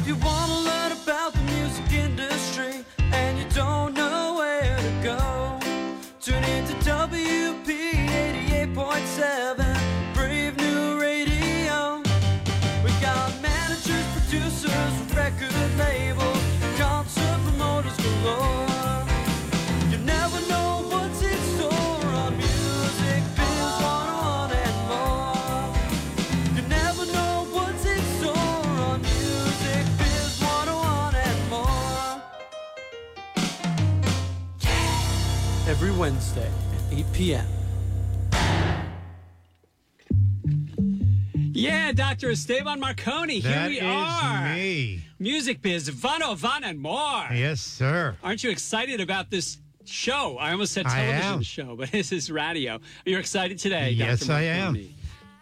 If you want Wednesday at 8 p.m. Yeah, Dr. Esteban Marcone, here That we is are. me. Music Biz, Vano, Van, and more. Yes, sir. Aren't you excited about this show? I almost said television show, but this is radio. Are you excited today, Yes, Dr. I am.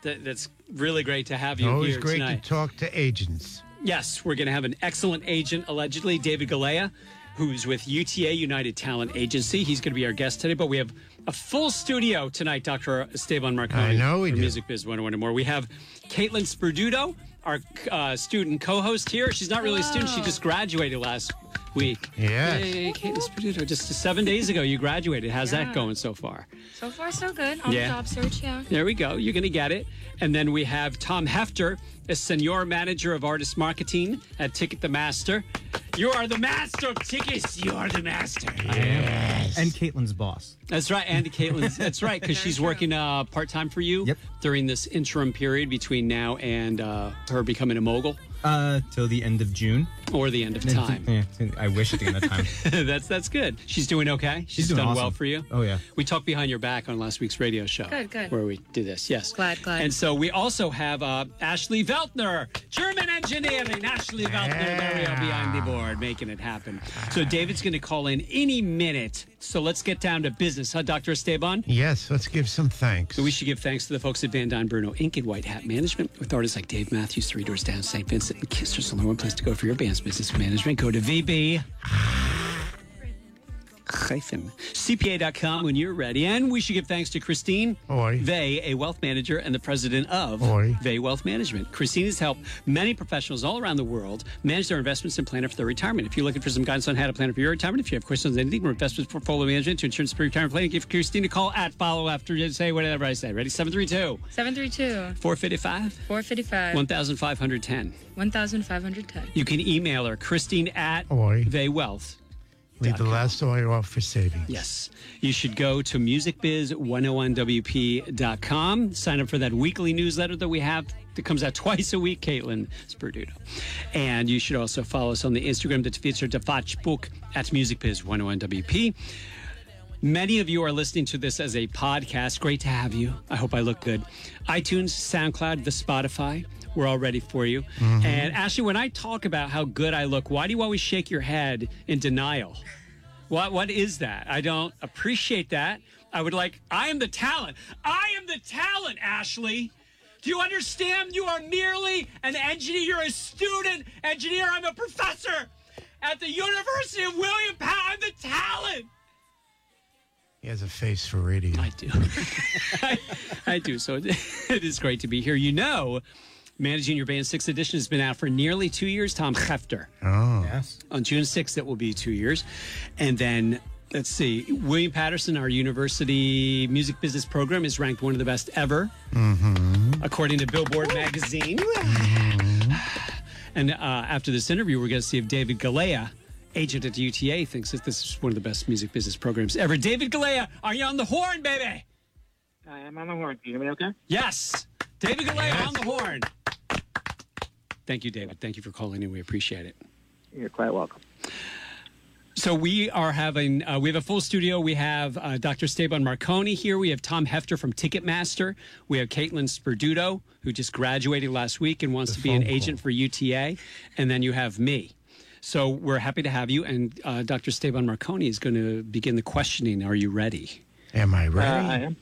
That, that's really great to have you Always here great tonight. to talk to agents. Yes, we're going to have an excellent agent, allegedly, David Galea, who's with UTA United Talent Agency. He's going to be our guest today, but we have a full studio tonight, Dr. Esteban Marcone. I know we for do. Music Biz 101 and more. We have Caitlin Sperduto, our uh, student co-host here. She's not really a student; she just graduated last week. Yes. Hey, Caitlin Sperduto, just seven days ago you graduated. How's that going so far? So far, so good. On Yeah. the job search, yeah. There we go. You're going to get it. And then we have Tom Hefter, a senior manager of artist marketing at Ticket the Master. You are the master of tickets. You are the master. and Caitlin's boss. That's right, Andy Caitlin. That's right, because she's true. working uh, part time for you Yep. during this interim period between now and uh, her becoming a mogul Uh, till the end of June. or the end of time. Yeah, I wish at the end of time. that's that's good. She's doing okay. She's, doing done awesome. well for you. Oh, yeah. We talked behind your back on last week's radio show. Good, good. Where we did this. Yes. Glad, glad. And so we also have uh, Ashley Veltner, German engineering. Ashley Veltner, there we are behind the board, making it happen. So David's going to call in any minute. So let's get down to business, huh, Dr. Esteban? Yes, let's give some thanks. So we should give thanks to the folks at Van Dyne Bruno Inc. and White Hat Management with artists like Dave Matthews, Three Doors Down, St. Vincent, and Kiss. There's only one place to go for your band's business management. Go to VB. Hyphen CPA.com when you're ready. And we should give thanks to Christine Oi. Vey, a wealth manager and the president of Oi. Vey Wealth Management. Christine has helped many professionals all around the world manage their investments and plan for their retirement. If you're looking for some guidance on how to plan for your retirement, if you have questions on anything from investment portfolio management to insurance for retirement planning, give Christine a call at follow after you say whatever I say. Ready? 732 732 455 455 1510. 1510. You can email her, Christine at Oi. Vey Wealth. Leave the last oil off for savings. Yes. You should go to musicbiz101wp.com. Sign up for that weekly newsletter that we have that comes out twice a week, Caitlin Sperduto. And you should also follow us on the Instagram that features the Facebook at musicbiz101wp. Many of you are listening to this as a podcast. Great to have you. I hope I look good. iTunes, SoundCloud, the Spotify. We're all ready for you. Mm-hmm. And Ashley, when I talk about how good I look, why do you always shake your head in denial? What what is that? I don't appreciate that. I would like I am the talent. I am the talent, Ashley. Do you understand? You are merely an engineer. You're a student engineer. I'm a professor at the University of William Penn. I'm the talent. He has a face for radio. I do. I, I do. So it, it is great to be here. You know, managing your band sixth edition has been out for nearly two years. Tom Hefter. Oh. Yes. on June 6th, it will be two years. And then, let's see, William Paterson, our university music business program, is ranked one of the best ever, according to Billboard magazine. And uh, after this interview, we're going to see if David Galea, agent at UTA, thinks that this is one of the best music business programs ever. David Galea, are you on the horn, baby? I am on the horn. Can you hear me okay? Yes. David Galea Yes. on the horn. Thank you, David. Thank you for calling in. We appreciate it. You're quite welcome. So we are having uh, we have a full studio. We have uh, Dr. Esteban Marcone here. We have Tom Hefter from Ticketmaster. We have Caitlin Sperduto, who just graduated last week and wants The to be an phone agent for UTA, and then you have me. So we're happy to have you. And uh, Dr. Esteban Marcone is going to begin the questioning. Are you ready? Am I Uh. I am.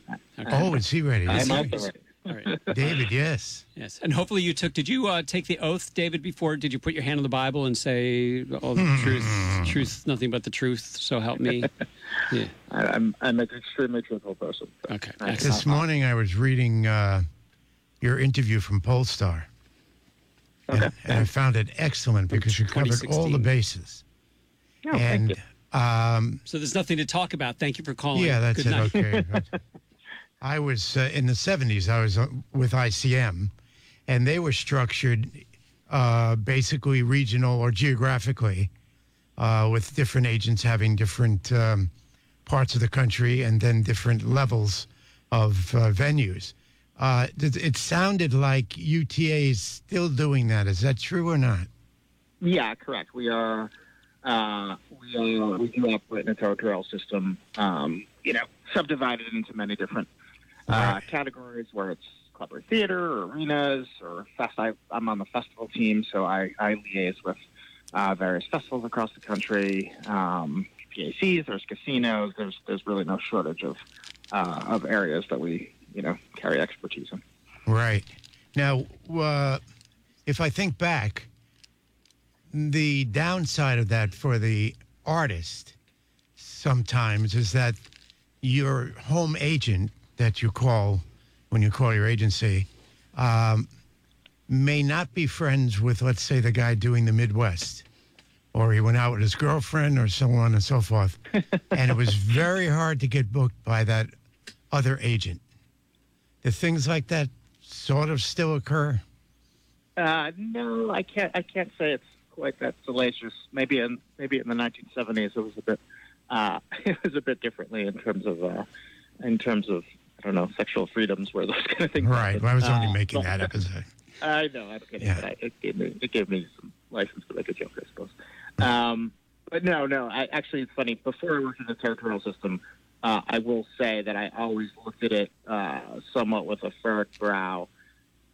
Oh, is he ready? I am he- also ready. All right. David, yes. Yes. And hopefully you took. Did you uh, take the oath, David? Before did you put your hand on the Bible and say all the truth, truth, nothing but the truth? So help me. Yeah. I, I'm I'm an extremely truthful person. Okay. Excellent. This morning I was reading uh, your interview from Pollstar. and, and I found it excellent because you covered all the bases. No, Oh, thank and you. Um, So there's nothing to talk about. Thank you for calling. yeah, that's Good it. night. Okay. I was uh, in the 70s. I was uh, with ICM, and they were structured uh, basically regional or geographically, uh, with different agents having different um, parts of the country and then different levels of uh, venues. Uh, it it sounded like UTA is still doing that. Is that true or not? Yeah, correct. We are. Uh, we are. We do operate in a territorial system. Um, you know, subdivided into many different uh, categories, where it's club or theater, or arenas, or fest. I, I'm on the festival team, so I, I liaise with uh, various festivals across the country. Um, PACs. There's casinos. There's there's really no shortage of uh, of areas that we you know carry expertise in. Right. Now, uh, if I think back, the downside of that for the artist sometimes is that your home agent that you call when you call your agency um, may not be friends with, let's say, the guy doing the Midwest. Or he went out with his girlfriend, or so on and so forth. and it was very hard to get booked by that other agent. Do things like that sort of still occur? Uh, no, I can't. I can't say it's quite that salacious. Maybe in maybe in the 1970s it was a bit. Uh, it was a bit differently in terms of uh, in terms of I don't know sexual freedoms where those kind of things. Right. Well, I was only Uh, making that up as a. I know. I'm kidding. Yeah. But it gave me it gave me some license to make a joke, I suppose. Um, but no, no. I actually, it's funny. Before I worked in the territorial system, uh, I will say that I always looked at it uh, somewhat with a furrowed brow,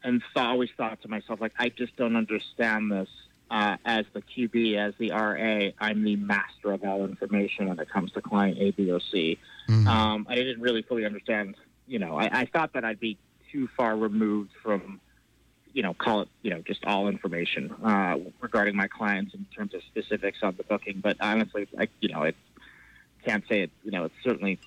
and th- always thought to myself, like, I just don't understand this. Uh, as the QB, as the RA, I'm the master of all information when it comes to client A, B, or C. Mhm. Um, I didn't really fully understand. You know, I, I thought that I'd be too far removed from, you know, call it, you know, just all information uh, regarding my clients in terms of specifics on the booking. But honestly, I, you know, I can't say it. You know, it certainly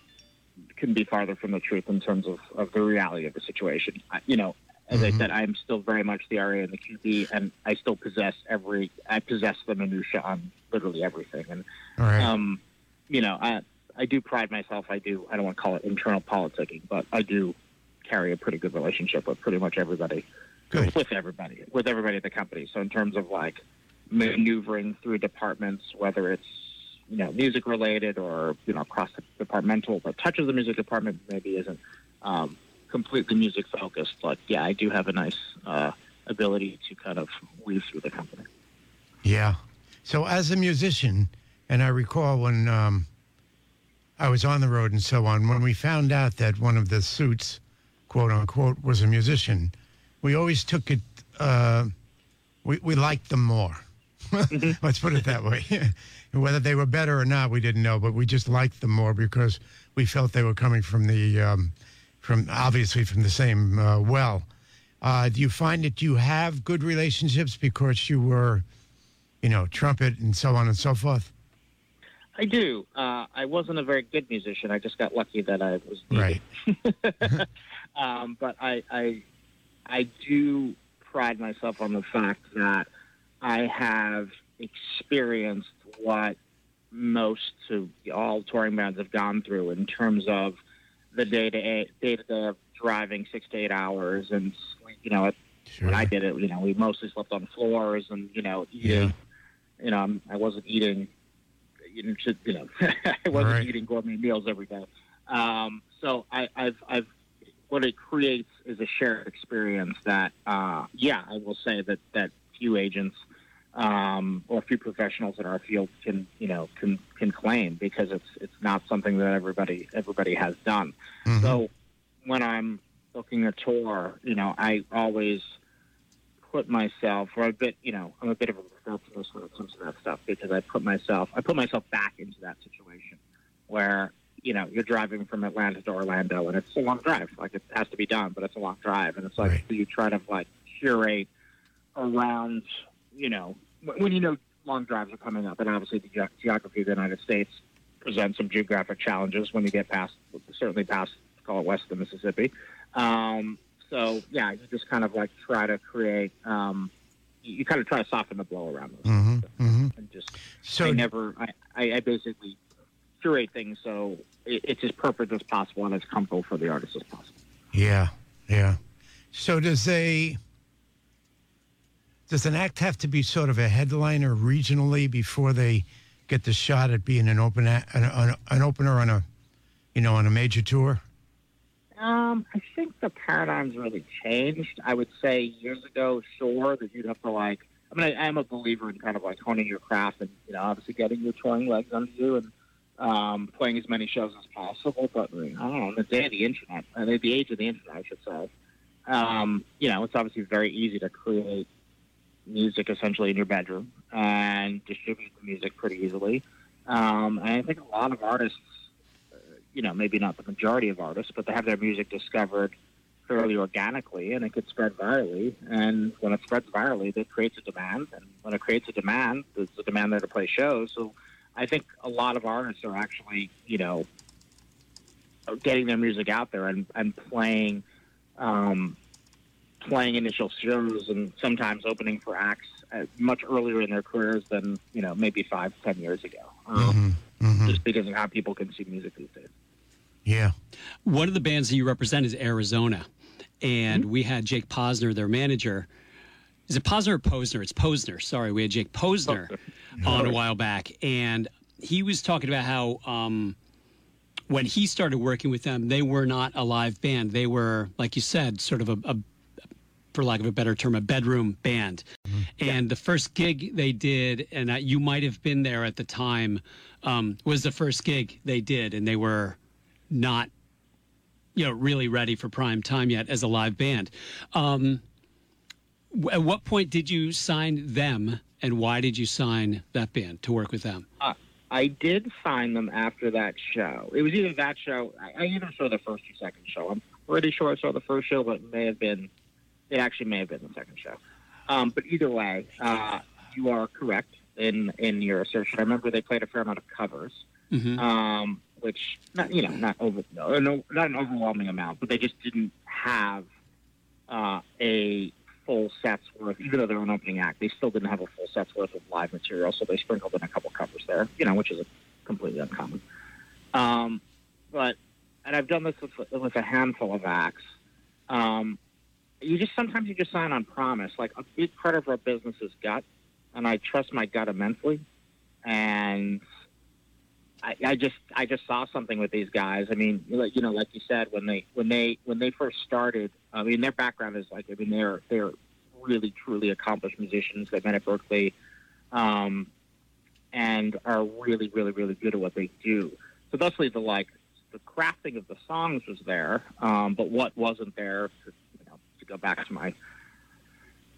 couldn't be farther from the truth in terms of, of the reality of the situation. I, you know, as I Mhm. said, I'm still very much the RA and the QB, and I still possess every. I possess the minutia on literally everything, and right. um, you know, I I do pride myself. I do. I don't want to call it internal politicking, but I do carry a pretty good relationship with pretty much everybody. Good. With everybody, with everybody at the company. So in terms of like maneuvering through departments, whether it's you know music related or you know cross departmental, but touches the music department maybe isn't um, completely music focused. But yeah, I do have a nice uh, ability to kind of weave through the company. Yeah. So as a musician, and I recall when um, I was on the road and so on, when we found out that one of the suits, quote unquote, was a musician, we always took it. Uh, we we liked them more. Let's put it that way. Whether they were better or not, we didn't know, but we just liked them more because we felt they were coming from the, um, from obviously from the same uh, well. Uh, do you find that you have good relationships because you were, you know, trumpet and so on and so forth? I do. Uh, I wasn't a very good musician. I just got lucky that I was needed. Right. um, but I, I, I do pride myself on the fact that I have experienced what most to all touring bands have gone through in terms of the day to day to day of driving six to eight hours, and you know, it, Sure. when I did it, you know, we mostly slept on floors, and you know, eating. You know, I'm, I wasn't eating. You know, should- you know, I wasn't Right. eating gourmet meals every day. Um, so I, I've, I've, what it creates is a shared experience that, uh, yeah, I will say that that few agents um, or a few professionals in our field can, you know, can can claim because it's it's not something that everybody everybody has done. Mhm. So when I'm booking a tour, you know, I always put myself, or a bit, you know, I'm a bit of a perfectionist when it comes to that stuff because I put myself, I put myself back into that situation where, you know, you're driving from Atlanta to Orlando and it's a long drive. Like it has to be done, but it's a long drive. And it's like, Right. you try to like curate around, you know, when you know long drives are coming up and obviously the ge- geography of the United States presents some geographic challenges when you get past, certainly past, call it west of the Mississippi. Um, so yeah, you just kind of like try to create, um, you kind of try to soften the blow around those Mhm, mhm. and just So I never I, I, I basically curate things so it, it's as perfect as possible and as comfortable for the artist as possible. Yeah, yeah. So does a does an act have to be sort of a headliner regionally before they get the shot at being an open an, an, an opener on a you know on a major tour? Um, I think the paradigm's really changed. I would say years ago, sure, that you'd have to like. I mean, I, I'm a believer in kind of like honing your craft and you know, obviously getting your touring legs under you and um, playing as many shows as possible. But I don't know, in the day of the internet, uh, the age of the internet, I should say, um, you know, it's obviously very easy to create music essentially in your bedroom and distribute the music pretty easily. Um, and I think a lot of artists you know, maybe not the majority of artists, but they have their music discovered fairly organically and it could spread virally. And when it spreads virally, that creates a demand. And when it creates a demand, there's a demand there to play shows. So I think a lot of artists are actually, you know, getting their music out there and, and playing, um, playing initial shows and sometimes opening for acts much earlier in their careers than, you know, maybe five, ten years ago. Um, Mhm. Just because of how people consume music these days. Yeah. One of the bands that you represent is Arizona, and we had Jake Posner, their manager. Is it Posner or Posner? It's Posner. Sorry, we had Jake Posner on a while back, and he was talking about how um, when he started working with them, they were not a live band. They were, like you said, sort of a, a for lack of a better term, a bedroom band. And the first gig they did, and uh, you might have been there at the time, um, was the first gig they did, and they were not, you know, really ready for prime time yet as a live band. Um, at what point did you sign them, and why did you sign that band to work with them? I did sign them after that show. It was either that show. I, I either saw the first or second show. I'm pretty sure I saw the first show, but it may have been. It actually may have been the second show. Um, but either way, uh, you are correct in in your assertion. I remember they played a fair amount of covers, Mhm. um, which not you know not over no, no, not an overwhelming amount, but they just didn't have uh, a full set's worth. Even though they're an opening act, they still didn't have a full set's worth of live material, so they sprinkled in a couple covers there, you know, which is a, completely uncommon. Um, but and I've done this with, with a handful of acts. Um, you just sometimes you just sign on promise. Like a big part of our business is gut, and I trust my gut immensely. And I, I just I just saw something with these guys. I mean, you know- like you said, when they when they when they first started, I mean, their background is like I mean, they're they're really truly accomplished musicians. They met at Berklee, um, and are really really really good at what they do. So thusly, the like the crafting of the songs was there, um, but what wasn't there, to, go back to my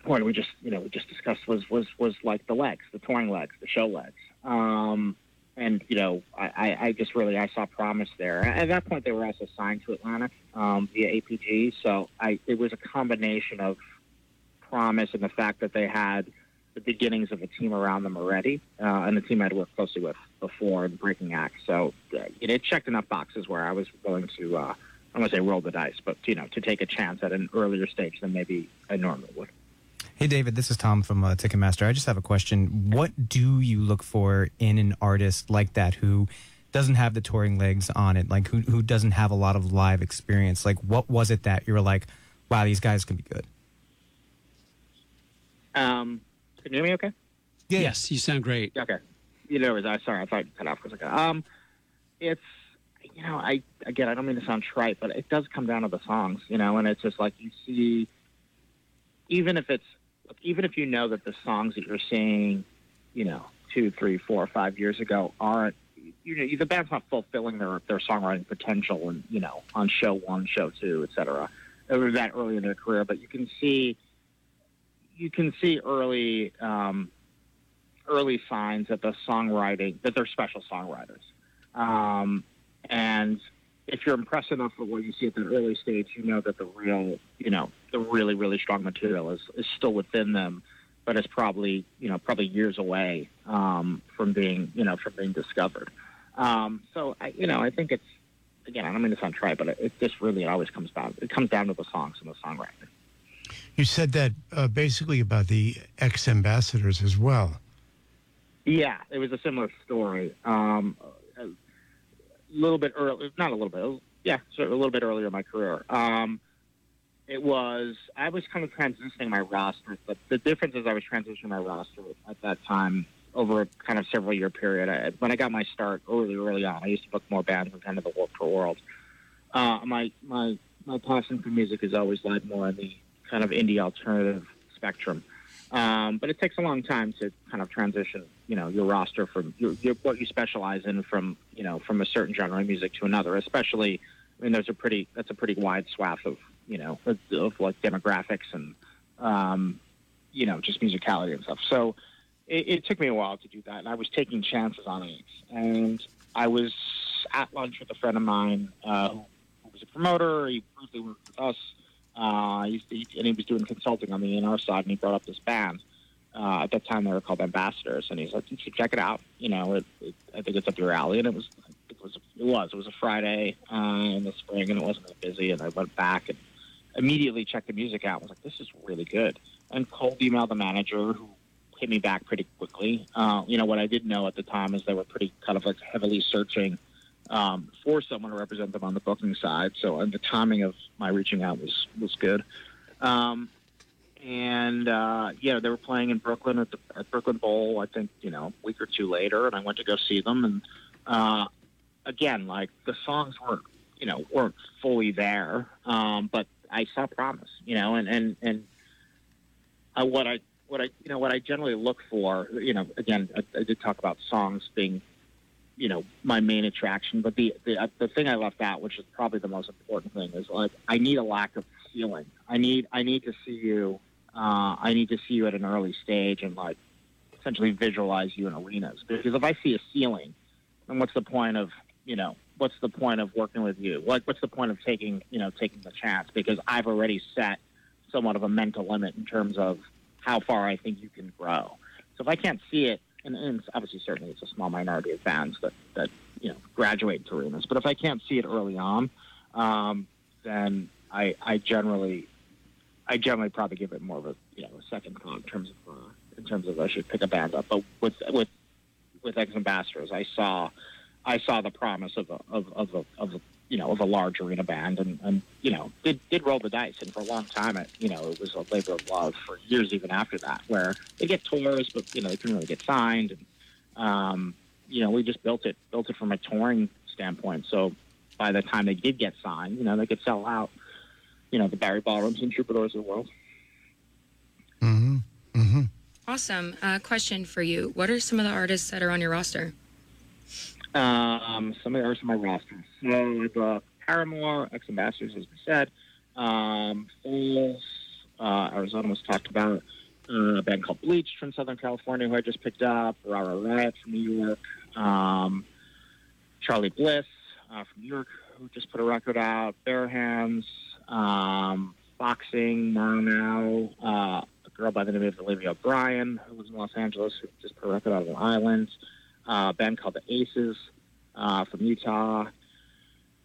point we just you know we just discussed was was was like the legs, the touring legs, the show legs. Um, and you know, I, I, I just really I saw promise there. At that point, they were also signed to Atlantic um, via APG, so I it was a combination of promise and the fact that they had the beginnings of a team around them already, uh, and the team I'd worked closely with before in Breaking Act. So uh, it, it checked enough boxes where I was willing to. Uh, I'm gonna say roll the dice, but you know, to take a chance at an earlier stage than maybe I normally would. Hey, David, this is Tom from uh, Ticketmaster. I just have a question. What do you look for in an artist like that who doesn't have the touring legs on it, like who, who doesn't have a lot of live experience? Like, what was it that you were like, wow, these guys can be good? Um, can you hear me? Okay. Yes, you sound great. Okay. You know, I sorry, I thought you cut off for a second. Um, it's you know, I again, I don't mean to sound trite, but it does come down to the songs, you know, and it's just like you see, even if it's even if you know that the songs that you're seeing, you know, two, three, four, five years ago aren't, you know, the band's not fulfilling their their songwriting potential, and you know, on show one, show two, et cetera, or that early in their career, but you can see, you can see early. Um, early signs that the songwriting that they're special songwriters. Um, and if you're impressed enough with what you see at the early stage, you know that the real, you know, the really, really strong material is, is still within them, but it's probably, you know, probably years away um, from being, you know, from being discovered. Um, so, I, you know, I think it's, again, I don't mean to sound trite, but it, it just really it always comes down, it comes down to the songs and the songwriting. You said that uh, basically about the X Ambassadors as well. Yeah, it was a similar story. Um, little bit early, not a little bit, yeah, so a little bit earlier in my career. Um, it was, I was kind of transitioning my roster, but the difference is I was transitioning my roster at that time over a kind of several year period. I, when I got my start early, early on, I used to book more bands than kind of the World for World. Uh, my, my, my passion for music has always lied more on the kind of indie alternative spectrum. Um, but it takes a long time to kind of transition, you know, your roster from your, your, what you specialize in from, you know, from a certain genre of music to another. Especially, I mean, there's a pretty that's a pretty wide swath of, you know, of, of like demographics and, um, you know, just musicality and stuff. So it, it took me a while to do that, and I was taking chances on it. And I was at lunch with a friend of mine uh, who, was a promoter. He briefly worked with us. Uh, he, and he was doing consulting on the A&R side, and he brought up this band. Uh, at that time, they were called Ambassadors, and he's like, "You should check it out. You know, it, it, I think it's up your alley." And it was, it was, it was, it was a Friday uh, in the spring, and it wasn't that busy. And I went back and immediately checked the music out. I was like, "This is really good." And cold emailed the manager, who hit me back pretty quickly. Uh, you know, what I didn't know at the time is they were pretty kind of like heavily searching um, for someone to represent them on the booking side. So, the timing of my reaching out was was good. Um, and uh, yeah, they were playing in Brooklyn at the at Brooklyn Bowl. I think you know a week or two later, and I went to go see them. And uh, again, like the songs weren't you know weren't fully there, um, but I saw promise. You know, and and and uh, what I what I you know what I generally look for. You know, again, I, I did talk about songs being you know my main attraction. But the the, uh, the thing I left out, which is probably the most important thing, is like I need a lack of ceiling. I need I need to see you. Uh, I need to see you at an early stage and like essentially visualize you in arenas. Because if I see a ceiling, then what's the point of you know what's the point of working with you? Like what's the point of taking you know taking the chance? Because I've already set somewhat of a mental limit in terms of how far I think you can grow. So if I can't see it and, and obviously certainly it's a small minority of fans that that you know graduate to arenas. But if I can't see it early on, um, then I, I generally I generally probably give it more of a you know a second thought in terms of uh, in terms of I should pick a band up. But with with with X Ambassadors, I saw I saw the promise of a, of of a, of a you know, of a large arena band, and, and you know, did did roll the dice. And for a long time, it you know, it was a labor of love for years even after that, where they get tours, but you know, they couldn't really get signed. And um, you know, we just built it built it from a touring standpoint. So by the time they did get signed, you know, they could sell out, you know, the Bowery Ballrooms and Troubadours of the world. Mm-hmm. Mm-hmm. Awesome. Uh, question for you: What are some of the artists that are on your roster? Um, some of the artists on my roster. So I've uh, Paramore, X Ambassadors, as we said. Um, Falls, uh, Arizona was talked about. Uh, a band called Bleach from Southern California, who I just picked up. Ra Ra Riot from New York. Um, Charly Bliss uh, from New York, who just put a record out. Bare Hands, um, Boxing, Marnow, uh, a girl by the name of Olivia O'Brien, who lives in Los Angeles, who just put a record out on the islands. Uh, a band called the Aces uh, from Utah.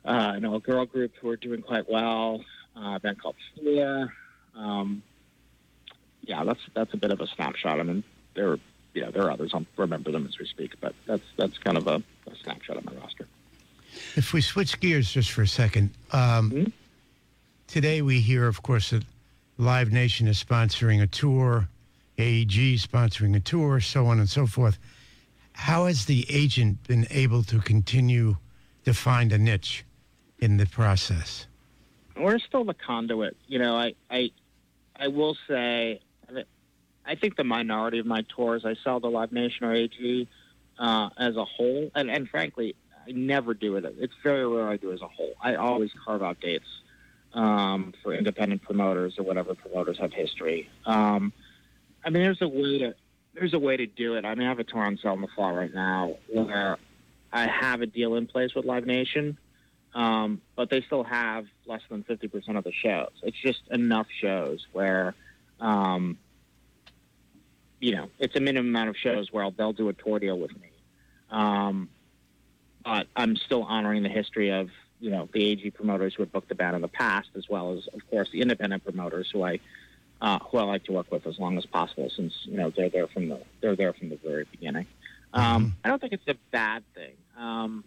Uh, I know a girl group who are doing quite well. Uh, a band called Four. Um, yeah, that's that's a bit of a snapshot. I mean, there, you know, there are others. I don't remember them as we speak, but that's that's kind of a, a snapshot of my roster. If we switch gears just for a second, um, Mhm. today we hear, of course, that Live Nation is sponsoring a tour, AEG sponsoring a tour, so on and so forth. How has the agent been able to continue to find a niche in the process? we're still the conduit. You know, I, I, I will say, I think the minority of my tours, I sell to Live Nation or AEG uh, as a whole, and, and frankly, I never do it. It's very rare I do as a whole. I always carve out dates um, for independent promoters or whatever promoters have history. Um, I mean, there's a way to there's a way to do it. I mean, I have a tour on sale on the fly right now where I have a deal in place with Live Nation um, but they still have less than 50% of the shows. It's just enough shows where, um, you know, it's a minimum amount of shows where they'll do a tour deal with me. Um, but I'm still honoring the history of, you know, the AEG promoters who booked the band in the past, as well as, of course, the independent promoters who I uh, who I like to work with as long as possible, since you know they're there from the they're there from the very beginning. Um, I don't think it's a bad thing. Um,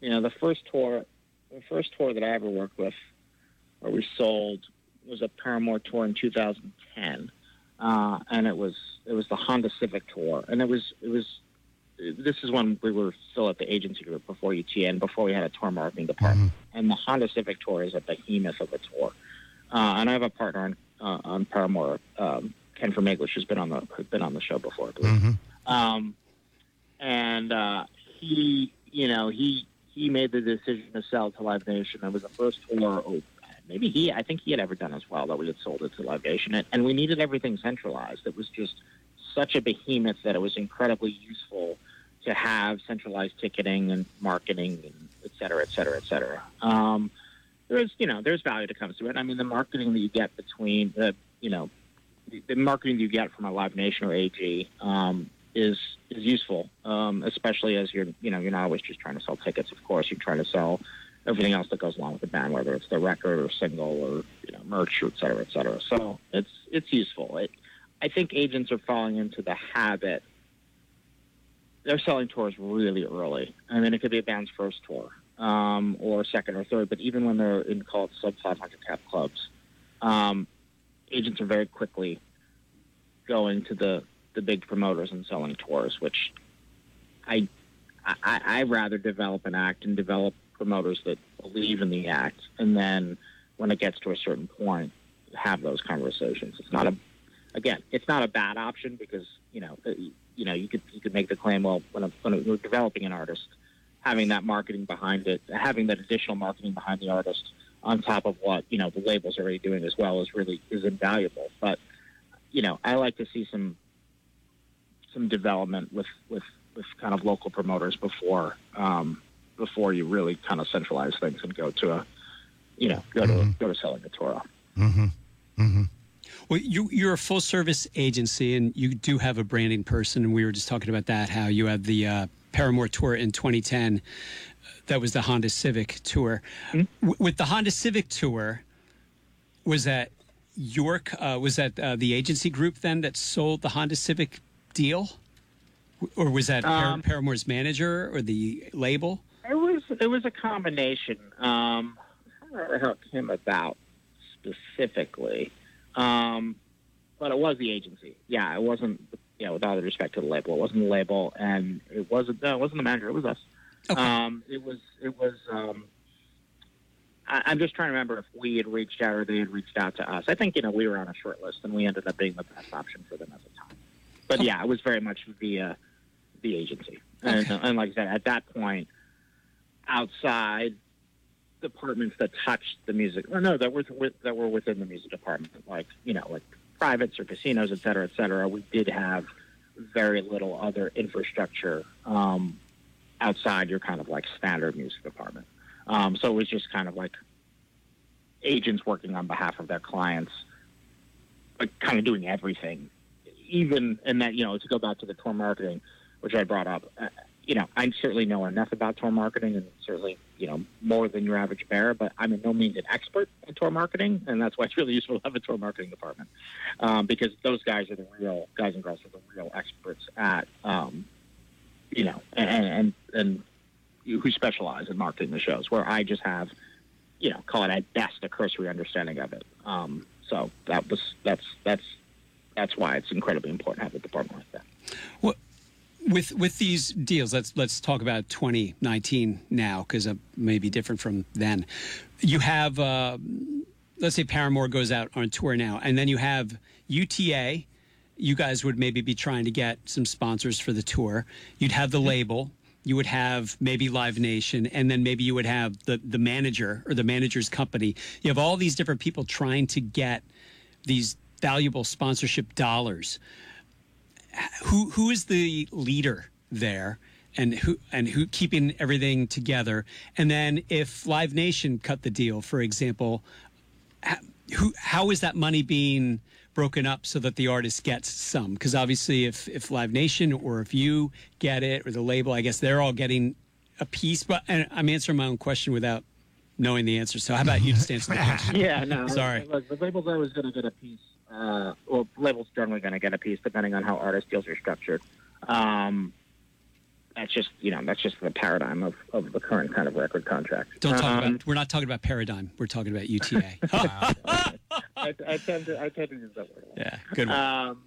you know, the first tour, the first tour that I ever worked with, where we sold, was a Paramore tour in 2010, uh, and it was it was the Honda Civic tour, and it was it was this is when we were still at the agency group before UTA, before we had a tour marketing department, and the Honda Civic tour is a behemoth of a tour. Uh, and I have a partner on uh, on Paramore, um, Ken Fermaglich, who's been on the who's been on the show before, I believe. Um, and uh, he, you know, he he made the decision to sell to Live Nation. It was the first tour. Oh, maybe he, I think he had ever done as well that we had sold it to Live Nation, and, and we needed everything centralized. It was just such a behemoth that it was incredibly useful to have centralized ticketing and marketing and et cetera, et cetera, et cetera. Um, there's, you know, there's value that comes to it. I mean, the marketing that you get between the, you know, the, the marketing that you get from a Live Nation or AEG um, is is useful, um, especially as you're, you know, you're not always just trying to sell tickets. Of course, you're trying to sell everything else that goes along with the band, whether it's the record or single or you know merch, et cetera, et cetera. So it's it's useful. It, I think agents are falling into the habit. They're selling tours really early. I mean, it could be a band's first tour um, or second or third, but even when they're in called sub 500 cap clubs, um, agents are very quickly going to the the big promoters and selling tours, which I I I rather develop an act and develop promoters that believe in the act, and then when it gets to a certain point, have those conversations. It's not a again, it's not a bad option because you know uh, you know you could you could make the claim well when, a, when we're developing an artist, having that marketing behind it, having that additional marketing behind the artist on top of what you know the label's already doing as well is really is invaluable. But you know, I like to see some some development with with with kind of local promoters before um, before you really kind of centralize things and go to a you know go to go to selling a tour. Well, you, you're a full service agency and you do have a branding person. And we were just talking about that, how you have the uh, Paramore tour in 2010. That was the Honda Civic tour. W- with the Honda Civic tour, was that York, uh, was that uh, the agency group then that sold the Honda Civic deal? Or was that Par- Um, Paramore's manager or the label? It was it was a combination. Um, I don't remember how it came about specifically, um, but it was the agency. Yeah, it wasn't. Yeah, with all due respect to the label, it wasn't the label, and it wasn't. No, it wasn't the manager. It was us. Um, it was. It was. Um, I, I'm just trying to remember if we had reached out or they had reached out to us. I think you know we were on a short list, and we ended up being the best option for them at the time. But yeah, it was very much via the agency, and, and like I said, at that point outside departments that touched the music, or no, that were that were within the music department, like you know, like privates or casinos, et cetera, et cetera. We did have very little other infrastructure um, outside your kind of like standard music department. Um, so it was just kind of like agents working on behalf of their clients, but kind of doing everything. Even and that you know to go back to the tour marketing, which I brought up. You know, I certainly know enough about tour marketing, and certainly you know more than your average bear. But I'm in no means an expert in tour marketing, and that's why it's really useful to have a tour marketing department um, because those guys are the real guys and girls are the real experts at um, you know and and and who specialize in marketing the shows. Where I just have you know call it at best a cursory understanding of it. Um, so that was that's that's that's why it's incredibly important to have a department like that. Well, with with these deals, let's let's talk about 2019 now because it may be different from then. You have, uh, let's say, Paramore goes out on tour now, and then you have UTA. You guys would maybe be trying to get some sponsors for the tour. You'd have the label. You would have maybe Live Nation, and then maybe you would have the the manager or the manager's company. You have all these different people trying to get these valuable sponsorship dollars who who is the leader there and who and who keeping everything together? And then if live nation cut the deal for example who how is that money being broken up so that the artist gets some? Because obviously if if live nation or if you get it or the label i guess they're all getting a piece but and i'm answering my own question without knowing the answer. So how about you just answer the question? Yeah, no. Sorry. Look, the label's always going to get a piece uh, well, labels generally going to get a piece depending on how artist deals are structured. Um, that's just you know that's just the paradigm of, of the current kind of record contract. Don't talk Um, about. We're not talking about paradigm. We're talking about UTA. I, I tend to I tend to use that word. yeah, good one. Um,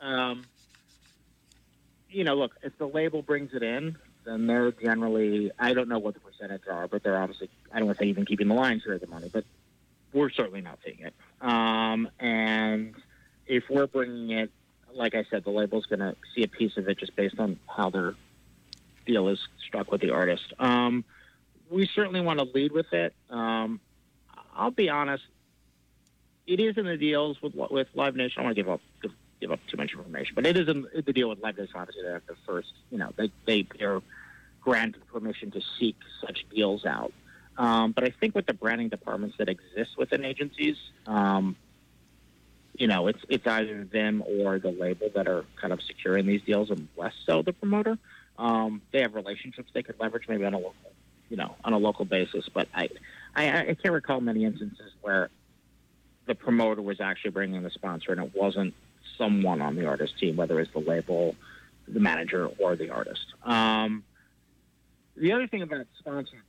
um, you know, look, if the label brings it in, then they're generally, I don't know what the percentage are, but they're obviously, I don't want to say even keeping the lion's share of the money, but we're certainly not seeing it. Um, and if we're bringing it, like I said, the label's going to see a piece of it just based on how their deal is struck with the artist. Um, we certainly want to lead with it. Um, I'll be honest, it is in the deals with with Live Nation. I don't want to give up give, give up too much information, but it is in the deal with Live Nation. Obviously, they have the first, you know, they they they're granted permission to seek such deals out. Um, but I think with the branding departments that exist within agencies, um, you know, it's it's either them or the label that are kind of securing these deals, and less so the promoter. Um, they have relationships they could leverage maybe on a local, you know, on a local basis. But I, I, I can't recall many instances where the promoter was actually bringing the sponsor, and it wasn't someone on the artist team, whether it's the label, the manager, or the artist. Um, the other thing about sponsors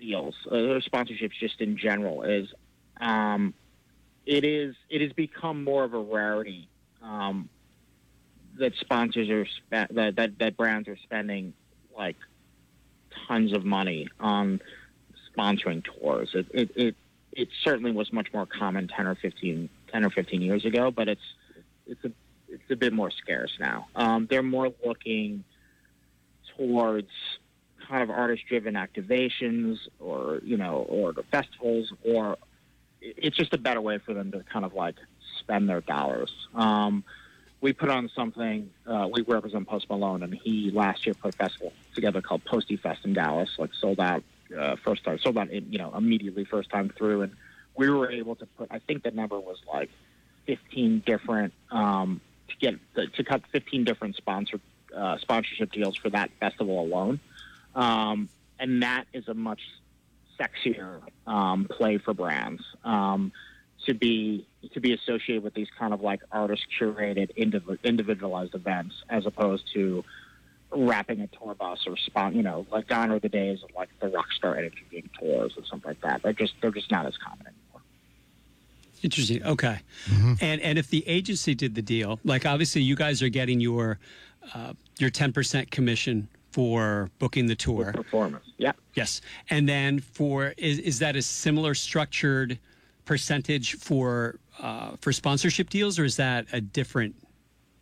deals, uh, or sponsorships just in general, is um, it is it has become more of a rarity um, that sponsors are spe- that, that that brands are spending like tons of money on sponsoring tours. It it, it it certainly was much more common 10 or 15 10 or 15 years ago, but it's it's a it's a bit more scarce now. Um, they're more looking towards kind of artist driven activations or you know or the festivals or it's just a better way for them to kind of like spend their dollars. Um, we put on something. Uh, we represent Post Malone, and he last year put a festival together called Posty Fest in Dallas. Like sold out uh, first time, sold out you know immediately first time through, and we were able to put. I think the number was like 15 different um, to get to cut 15 different sponsor uh, sponsorship deals for that festival alone, um, and that is a much sexier um, play for brands um, to be to be associated with these kind of like artist curated indiv- individualized events as opposed to wrapping a tour bus or spot you know like gone are the days of like the rockstar energy gig tours or something like that they're just they're just not as common anymore Interesting. Okay. And and if the agency did the deal, like obviously you guys are getting your uh, your ten percent commission for booking the tour. performance yeah Yes. And then for is is that a similar structured percentage for uh, for sponsorship deals, or is that a different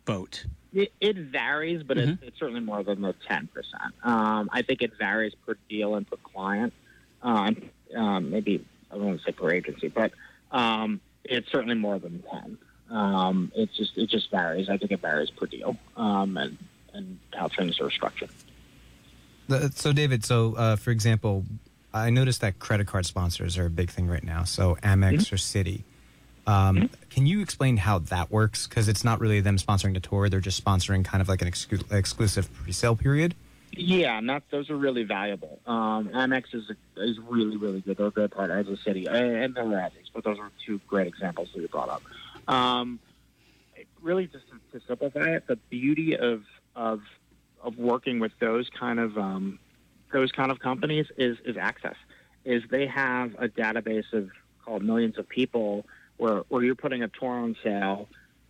boat? It, it varies, but it's, it's certainly more than the ten percent. Um, I think it varies per deal and per client. Um, um, maybe I don't want to say per agency, but um, it's certainly more than ten. Um, it's just it just varies. I think it varies per deal um, and and how things are structured. So, David, so uh, for example, I noticed that credit card sponsors are a big thing right now. So, Amex or Citi. Um, Can you explain how that works? Because it's not really them sponsoring the tour; they're just sponsoring kind of like an exclu- exclusive pre-sale period. Yeah, and that, those are really valuable. Um, Amex is is really really good. They're a great partner as a Citi, and, and others, but those are two great examples that you brought up. Um, really, just to, to simplify it, the beauty of of of working with those kind of um, those kind of companies is is access. Is they have a database of called millions of people where where you're putting a tour on sale,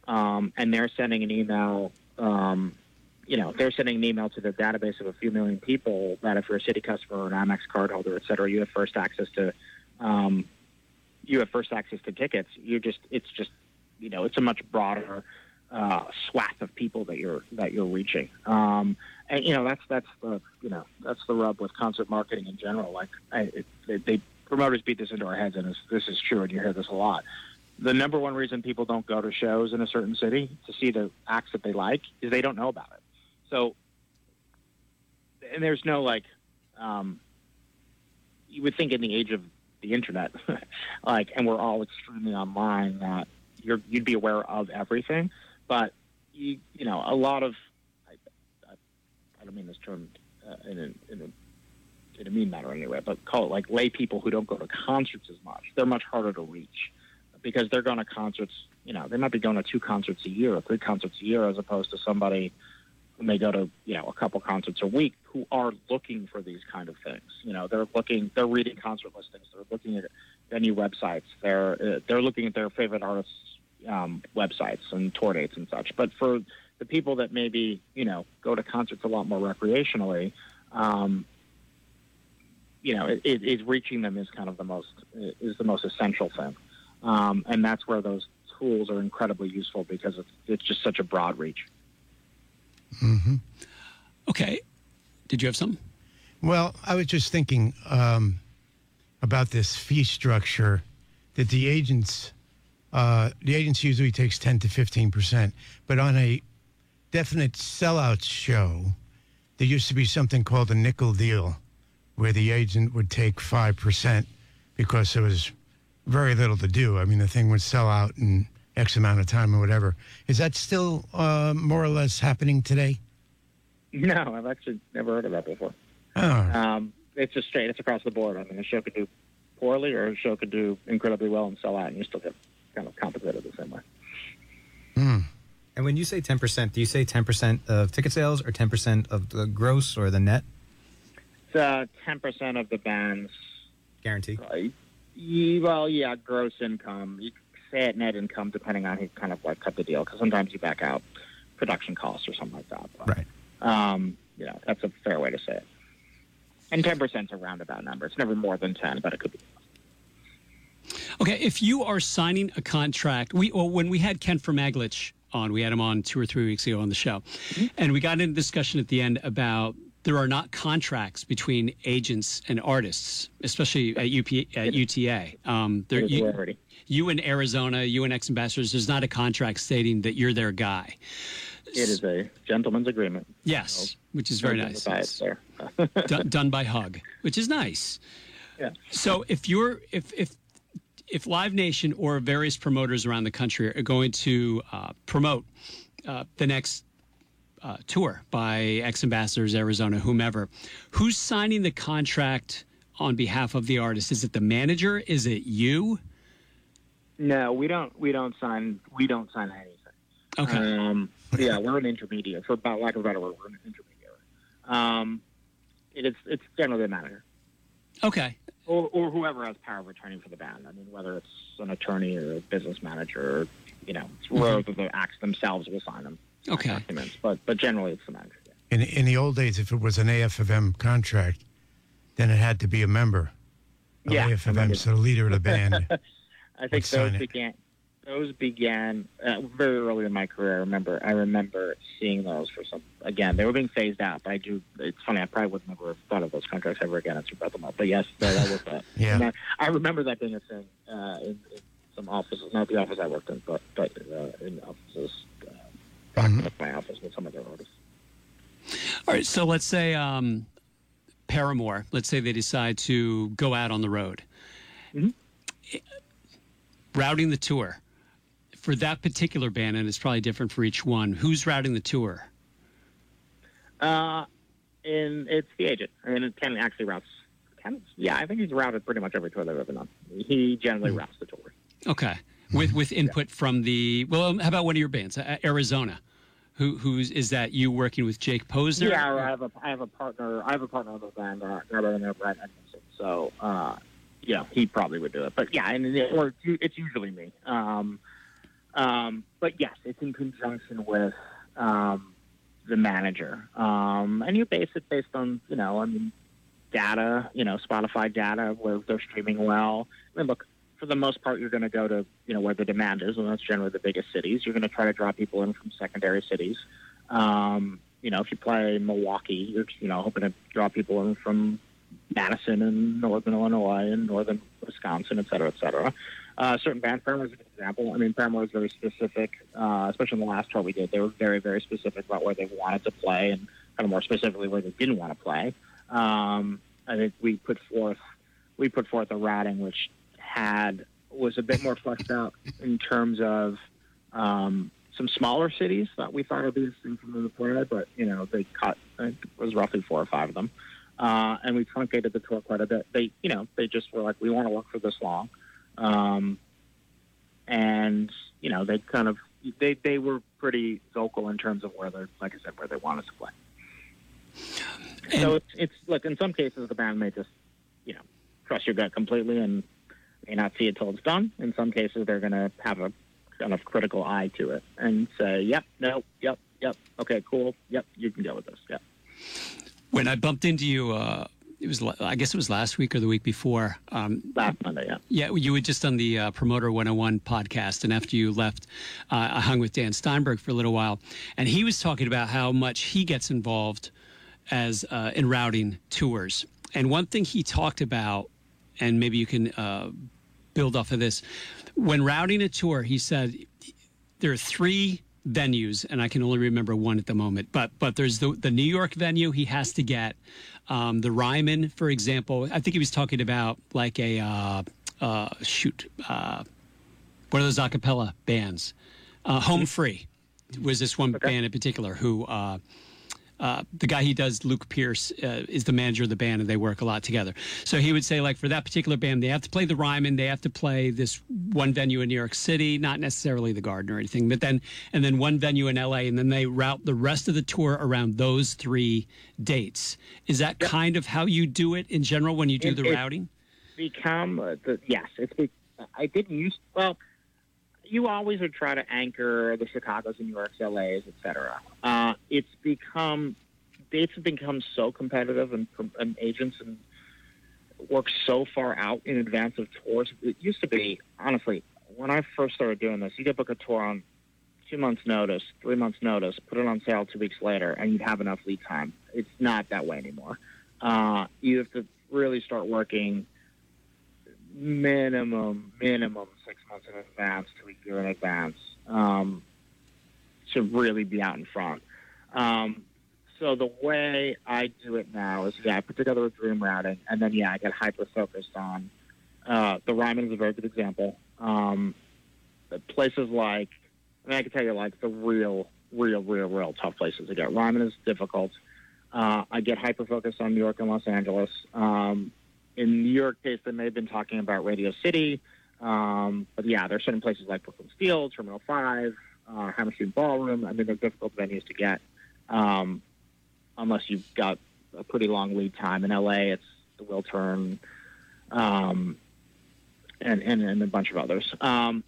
um, and they're sending an email. Um, you know, they're sending an email to their database of a few million people that if you're a Citi customer or an Amex card holder, et cetera, you have first access to, um, you have first access to tickets. You're just, it's just, you know, it's a much broader uh, swath of people that you're that you're reaching. Um, and you know, that's that's the you know that's the rub with concert marketing in general. Like, I, it, they, they promoters beat this into our heads, and this, is true, and you hear this a lot. The number one reason people don't go to shows in a certain city to see the acts that they like is they don't know about it. So, and there's no like, um, you would think in the age of the internet, like, and we're all extremely online, that you're, you'd be aware of everything. But you, you know, a lot of, I, I, I don't mean this term uh, in a, in a in a mean manner anyway, but call it like lay people who don't go to concerts as much. They're much harder to reach because they're going to concerts. You know, they might be going to two concerts a year or three concerts a year, as opposed to somebody who may go to you know a couple concerts a week who are looking for these kind of things. You know, they're looking, they're reading concert listings, they're looking at venue websites, they're uh, they're looking at their favorite artists' um, websites and tour dates and such. But for the people that maybe you know go to concerts a lot more recreationally, um, you know, it, it, it reaching them is kind of the most is the most essential thing, um, and that's where those tools are incredibly useful because it's, it's just such a broad reach. Hmm. Okay. Did you have something? Well, I was just thinking um, about this fee structure that the agents, uh, the agency usually takes ten to fifteen percent, but on a definite sellout show, there used to be something called a nickel deal, where the agent would take five percent because there was very little to do. I mean, the thing would sell out in X amount of time or whatever. Is that still uh, more or less happening today? No, I've actually never heard of that before. Oh, Um, it's just straight. It's across the board. I mean, a show could do poorly, or a show could do incredibly well and sell out, and you still get kind of compensated the same way. And when you say 10%, do you say 10% of ticket sales or 10% of the gross or the net It's uh, ten percent of the band's guarantee? well, yeah, gross income. You say it net income, depending on who kind of like cut the deal, because sometimes you back out production costs or something like that. But, Right. Um, you know, that's a fair way to say it. And ten percent is a roundabout number. It's never more than ten, but it could be. Okay, if you are signing a contract, we well, when we had Ken Fermaglich on, we had him on two or three weeks ago on the show, and we got into discussion at the end about there are not contracts between agents and artists, especially at, UP, at UTA. Um, there, you, you in Arizona, you and X Ambassadors, there's not a contract stating that you're their guy. It is a gentleman's agreement. Yes, which is very nice. done, done by Hug, which is nice. Yeah. So if you're if if if Live Nation or various promoters around the country are going to uh, promote uh, the next uh, tour by X Ambassadors, Arizona, whomever, who's signing the contract on behalf of the artist? Is it the manager? Is it you? No, we don't. We don't sign. We don't sign anything. Okay. Um, yeah, we're an intermediate. For about lack of a better word, we're an intermediary. Um, it is. It's generally the manager Okay. Or, or whoever has power of attorney for the band. I mean, whether it's an attorney or a business manager, or, you know, it's mm-hmm. rare that the acts themselves will sign them Okay. documents. But but generally, it's the manager. yeah. in in the old days, if it was an AFM contract, then it had to be a member of Yeah, AFM, so the leader of the band. I think sign those it. began. Those began uh, very early in my career. I remember. I remember seeing those for some. Again, they were being phased out. But I do. It's funny. I probably would never have thought of those contracts ever again. It's about them up. But yes, that, that was that. Yeah. I, I remember that being a thing uh, in, in some offices. Not the office I worked in, but but uh, in offices. Uh, back Mhm. in my office with some of their artists. All right. So let's say um, Paramore. Let's say they decide to go out on the road, Mhm. routing the tour for that particular band, and it's probably different for each one. Who's routing the tour? Uh, and it's the agent. I mean, Ken actually routes. Ken, yeah, I think he's routed pretty much every tour they've ever done. He generally routes the tour. Okay, with with input from the well. How about one of your bands, Arizona? Who who's is that? You working with Jake Posner? Yeah, I have a I have a partner. I have a partner on the band, uh, guy by the name of Brad Edmondson. So, uh, know, he probably would do it. But yeah, and or it's usually me. Um, um, but yes, it's in conjunction with um, the manager, um, and you base it based on you know, I mean, data, you know, Spotify data where they're streaming well. I mean, look. For the most part, you're going to go to you know where the demand is, and that's generally the biggest cities. You're going to try to draw people in from secondary cities. Um, you know, if you play Milwaukee, you're you know hoping to draw people in from Madison and northern Illinois and northern Wisconsin, et cetera, et cetera. Uh, certain band, Paramore an example. I mean, Paramore was very specific, uh, especially in the last tour we did. They were very, very specific about where they wanted to play and kind of more specifically where they didn't want to play. Um, I think we put forth we put forth a routing which had was a bit more fleshed out in terms of um, some smaller cities that we thought would be interesting them to play, but you know they cut. It was roughly four or five of them, uh, and we truncated the tour quite a bit. They, you know, they just were like, we want to work for this long. Um, and you know they kind of they they were pretty vocal in terms of where they like I said where they wanted to play. so it's it's look in some cases the band may just you know trust your gut completely and may not see it till it's done. In some cases they're going to have a kind of critical eye to it and say, yep, no, yep, yep, okay, cool, yep, you can go with this, yep. When I bumped into you, uh, it was I guess it was last week or the week before. Um, last Monday, yeah. Yeah, you were just on the uh, Promoter 101 podcast, and after you left, uh, I hung with Dan Steinberg for a little while, and he was talking about how much he gets involved as uh, in routing tours. And one thing he talked about, and maybe you can uh, build off of this, when routing a tour, he said there are three venues, and I can only remember one at the moment. But but there's the the New York venue he has to get, um, the Ryman, for example. I think he was talking about like a uh, uh, shoot, uh, one of those a cappella bands. Uh, Home Free was this one Okay. band in particular who. Uh, the guy he does, Luke Pierce, uh, is the manager of the band, and they work a lot together. So he would say, like, for that particular band, they have to play the Ryman, they have to play this one venue in New York City, not necessarily the Garden or anything, but then and then one venue in LA, and then they route the rest of the tour around those three dates. Is that kind of how you do it in general when you do It- the routing? become uh, the yes. It's be, I didn't use well. You always would try to anchor the Chicago's and New York's, LA's, etc. Uh, it's become dates have become so competitive, and, and agents and work so far out in advance of tours. It used to be honestly when I first started doing this, you could book a tour on two months' notice, three months' notice, put it on sale two weeks later, and you'd have enough lead time. It's not that way anymore. Uh, you have to really start working minimum, minimum six months in advance to a year in advance um, to really be out in front. Um, so the way I do it now is, yeah, I put together a dream routing, and then yeah, I get hyper focused on uh, the Ryman is a very good example. Um, places like, I mean, I can tell you like the real, real, real, real tough places to get. Ryman is difficult. Uh, I get hyper focused on New York and Los Angeles. Um, in New York case, they may have been talking about Radio City, um, but yeah, there are certain places like Brooklyn Steel, Terminal Five, uh, Hammerstein Ballroom. I mean, they're difficult venues to get um, unless you've got a pretty long lead time. In LA, it's the Wiltern, um, and, and and a bunch of others. Um,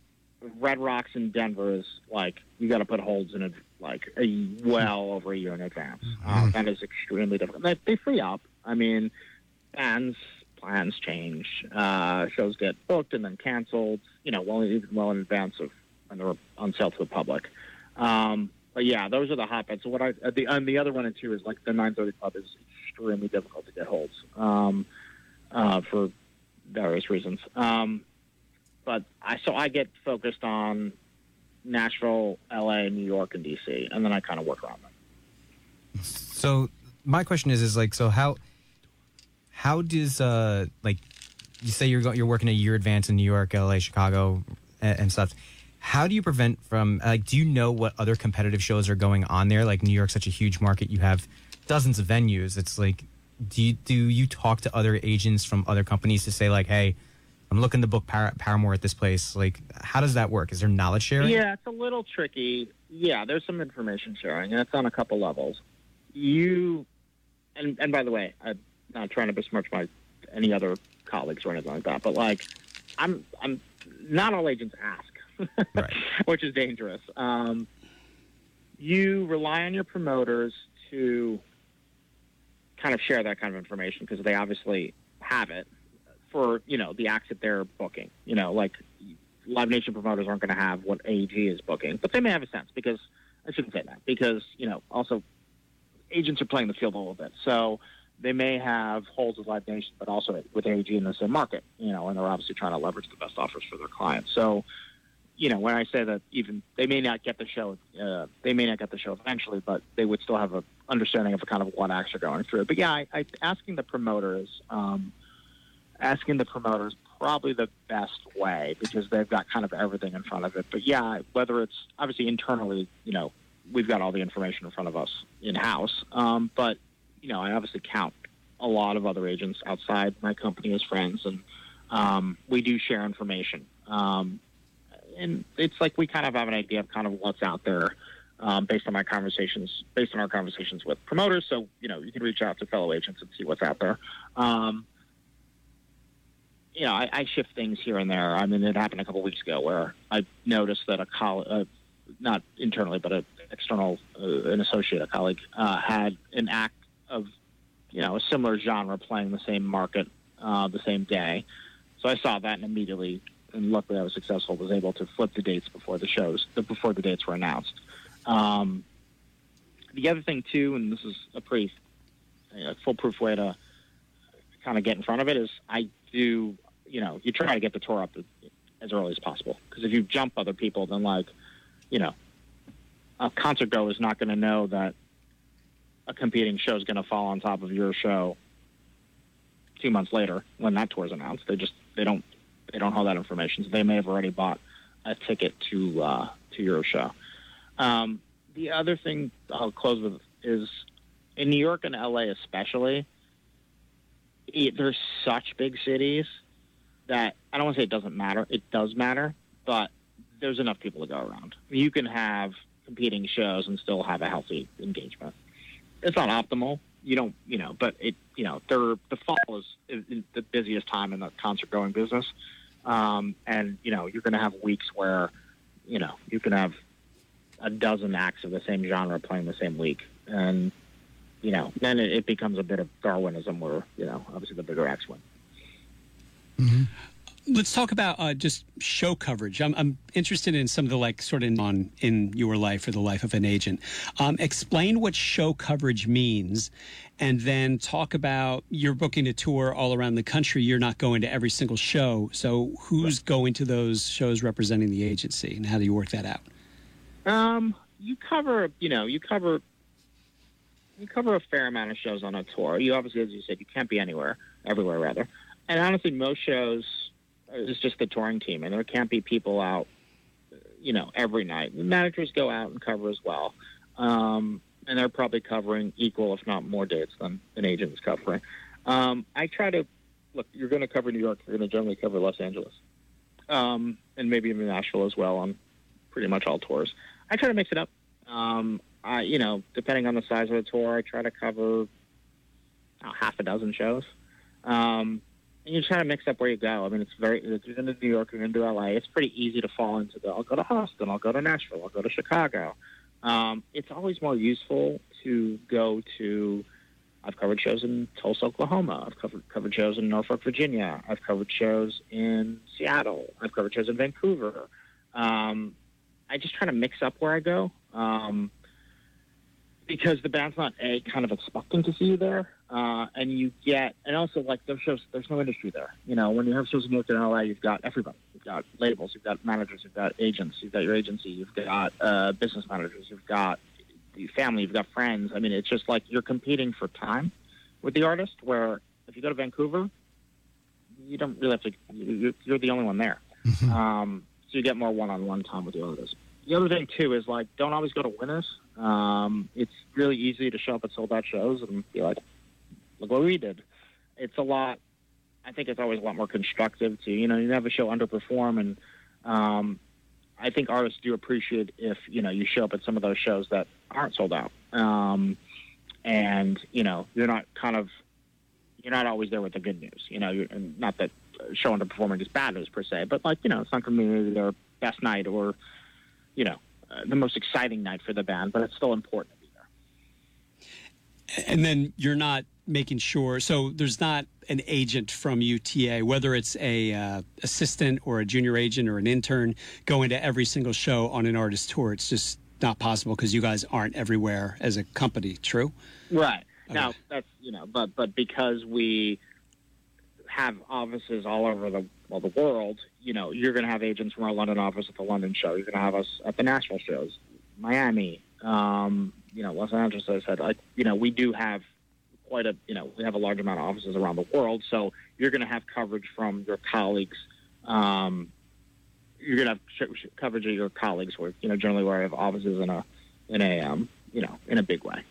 Red Rocks in Denver is like you got to put holds in it like a well over a year in advance. Uh, that is extremely difficult. They, they free up. I mean, bands plans change. Uh, shows get booked and then canceled. You know, well even well in advance of when they're on sale to the public. Um, but yeah, those are the hotbeds. So what I uh, the and the other one and two is like the 9:30 Club is extremely difficult to get holds um, uh, for various reasons. Um, but I so I get focused on Nashville, LA, New York, and DC, and then I kind of work around them. So my question is, is like, so how, how does uh like, you say you're go- you're working a year advance in New York, LA, Chicago, and, and stuff. How do you prevent from like? Do you know what other competitive shows are going on there? Like New York's such a huge market. You have dozens of venues. It's like, do you, do you talk to other agents from other companies to say like, hey, I'm looking to book Par- Paramore at this place. Like, how does that work? Is there knowledge sharing? Yeah, it's a little tricky. Yeah, there's some information sharing, and it's on a couple levels. You, and and by the way, I'm not trying to besmirch my any other colleagues or anything like that, but like, I'm I'm not all agents ask, Right. which is dangerous. Um, you rely on your promoters to kind of share that kind of information because they obviously have it for you know the acts that they're booking. You know, like Live Nation promoters aren't going to have what AEG is booking, but they may have a sense because I shouldn't say that because you know also agents are playing the field a little bit, so they may have holes with Live Nation, but also with AEG in the same market. You know, and they're obviously trying to leverage the best offers for their clients. So. You know, when I say that, even they may not get the show, uh, they may not get the show eventually, but they would still have a understanding of kind of what acts are going through. But yeah, I, I asking the promoters, um, asking the promoters probably the best way because they've got kind of everything in front of it. But yeah, whether it's obviously internally, you know, we've got all the information in front of us in house. Um, but you know, I obviously count a lot of other agents outside my company as friends, and um, we do share information. Um, and it's like we kind of have an idea of kind of what's out there um, based on my conversations, based on our conversations with promoters. So you know, you can reach out to fellow agents and see what's out there. Um, you know, I, I shift things here and there. I mean, it happened a couple weeks ago where I noticed that a colleague, uh, not internally, but an external, uh, an associate, a colleague, uh, had an act of, you know, a similar genre playing the same market uh, the same day. So I saw that and immediately, and luckily I was successful, was able to flip the dates before the shows, before the dates were announced. Um, the other thing too, and this is a pretty uh, foolproof way to kind of get in front of it, is I do, you know, you try to get the tour up as early as possible because if you jump other people, then like, you know, a concert goer is not going to know that a competing show is going to fall on top of your show two months later when that tour is announced. They just they don't they don't hold that information. So they may have already bought a ticket to uh, to your show. Um, the other thing I'll close with is in New York and LA especially, it, there's such big cities that I don't want to say it doesn't matter. It does matter, but there's enough people to go around. You can have competing shows and still have a healthy engagement. It's not optimal. You don't, you know, but it, you know, there, the fall is, is the busiest time in the concert going business. Um, and, you know, you're going to have weeks where, you know, you can have a dozen acts of the same genre playing the same week. And, you know, then it, it becomes a bit of Darwinism where, you know, obviously the bigger acts win. Let's talk about uh, just show coverage. I'm, I'm interested in some of the like sort of on in your life or the life of an agent. Um, explain what show coverage means, and then talk about you're booking a tour all around the country. You're not going to every single show. So who's going to those shows representing the agency, and how do you work that out? Um, you cover, you know, you cover, you cover a fair amount of shows on a tour. You obviously, as you said, you can't be anywhere, everywhere rather. And honestly, most shows is just the touring team, and there can't be people out, you know, every night. The managers go out and cover as well, um, and they're probably covering equal, if not more, dates than an agent is covering. Um, I try to look. You're going to cover New York. You're going to generally cover Los Angeles, um, and maybe even Nashville as well on pretty much all tours. I try to mix it up. Um, I, you know, depending on the size of the tour, I try to cover uh, half a dozen shows. Um, and you try to mix up where you go. I mean, it's very, if you're going to New York, you're going to LA, it's pretty easy to fall into the, I'll go to Austin, I'll go to Nashville, I'll go to Chicago. Um, it's always more useful to go to, I've covered shows in Tulsa, Oklahoma. I've covered, covered shows in Norfolk, Virginia. I've covered shows in Seattle. I've covered shows in Vancouver. Um, I just try to mix up where I go. Um, because the band's not a kind of expecting to see you there, uh, and you get, and also like those shows, there's no industry there. You know, when you have shows in New York and LA, you've got everybody. You've got labels, you've got managers, you've got agents, you've got your agency, you've got uh, business managers, you've got family, you've got friends. I mean, it's just like you're competing for time with the artist. Where if you go to Vancouver, you don't really have to. You're, you're the only one there, um, so you get more one-on-one time with the artist. The other thing too is like don't always go to winners. Um, it's really easy to show up at sold out shows and be like, look what we did. It's a lot. I think it's always a lot more constructive to you know you a show underperform and um, I think artists do appreciate if you know you show up at some of those shows that aren't sold out um, and you know you're not kind of you're not always there with the good news. You know, not that show underperforming is bad news per se, but like you know it's not going to be their best night or you know uh, the most exciting night for the band, but it's still important. And then you're not making sure. So there's not an agent from UTA, whether it's a uh, assistant or a junior agent or an intern, going to every single show on an artist tour. It's just not possible because you guys aren't everywhere as a company. True. Right. Now that's you know, but but because we have offices all over the well the world, you know, you're going to have agents from our London office at the London show. You're going to have us at the Nashville shows, Miami, um, you know, Los Angeles. As I said, like you know, we do have quite a you know we have a large amount of offices around the world, so you're going to have coverage from your colleagues. Um, you're going to have sh- sh- coverage of your colleagues, where you know generally where I have offices in a in a um, you know in a big way.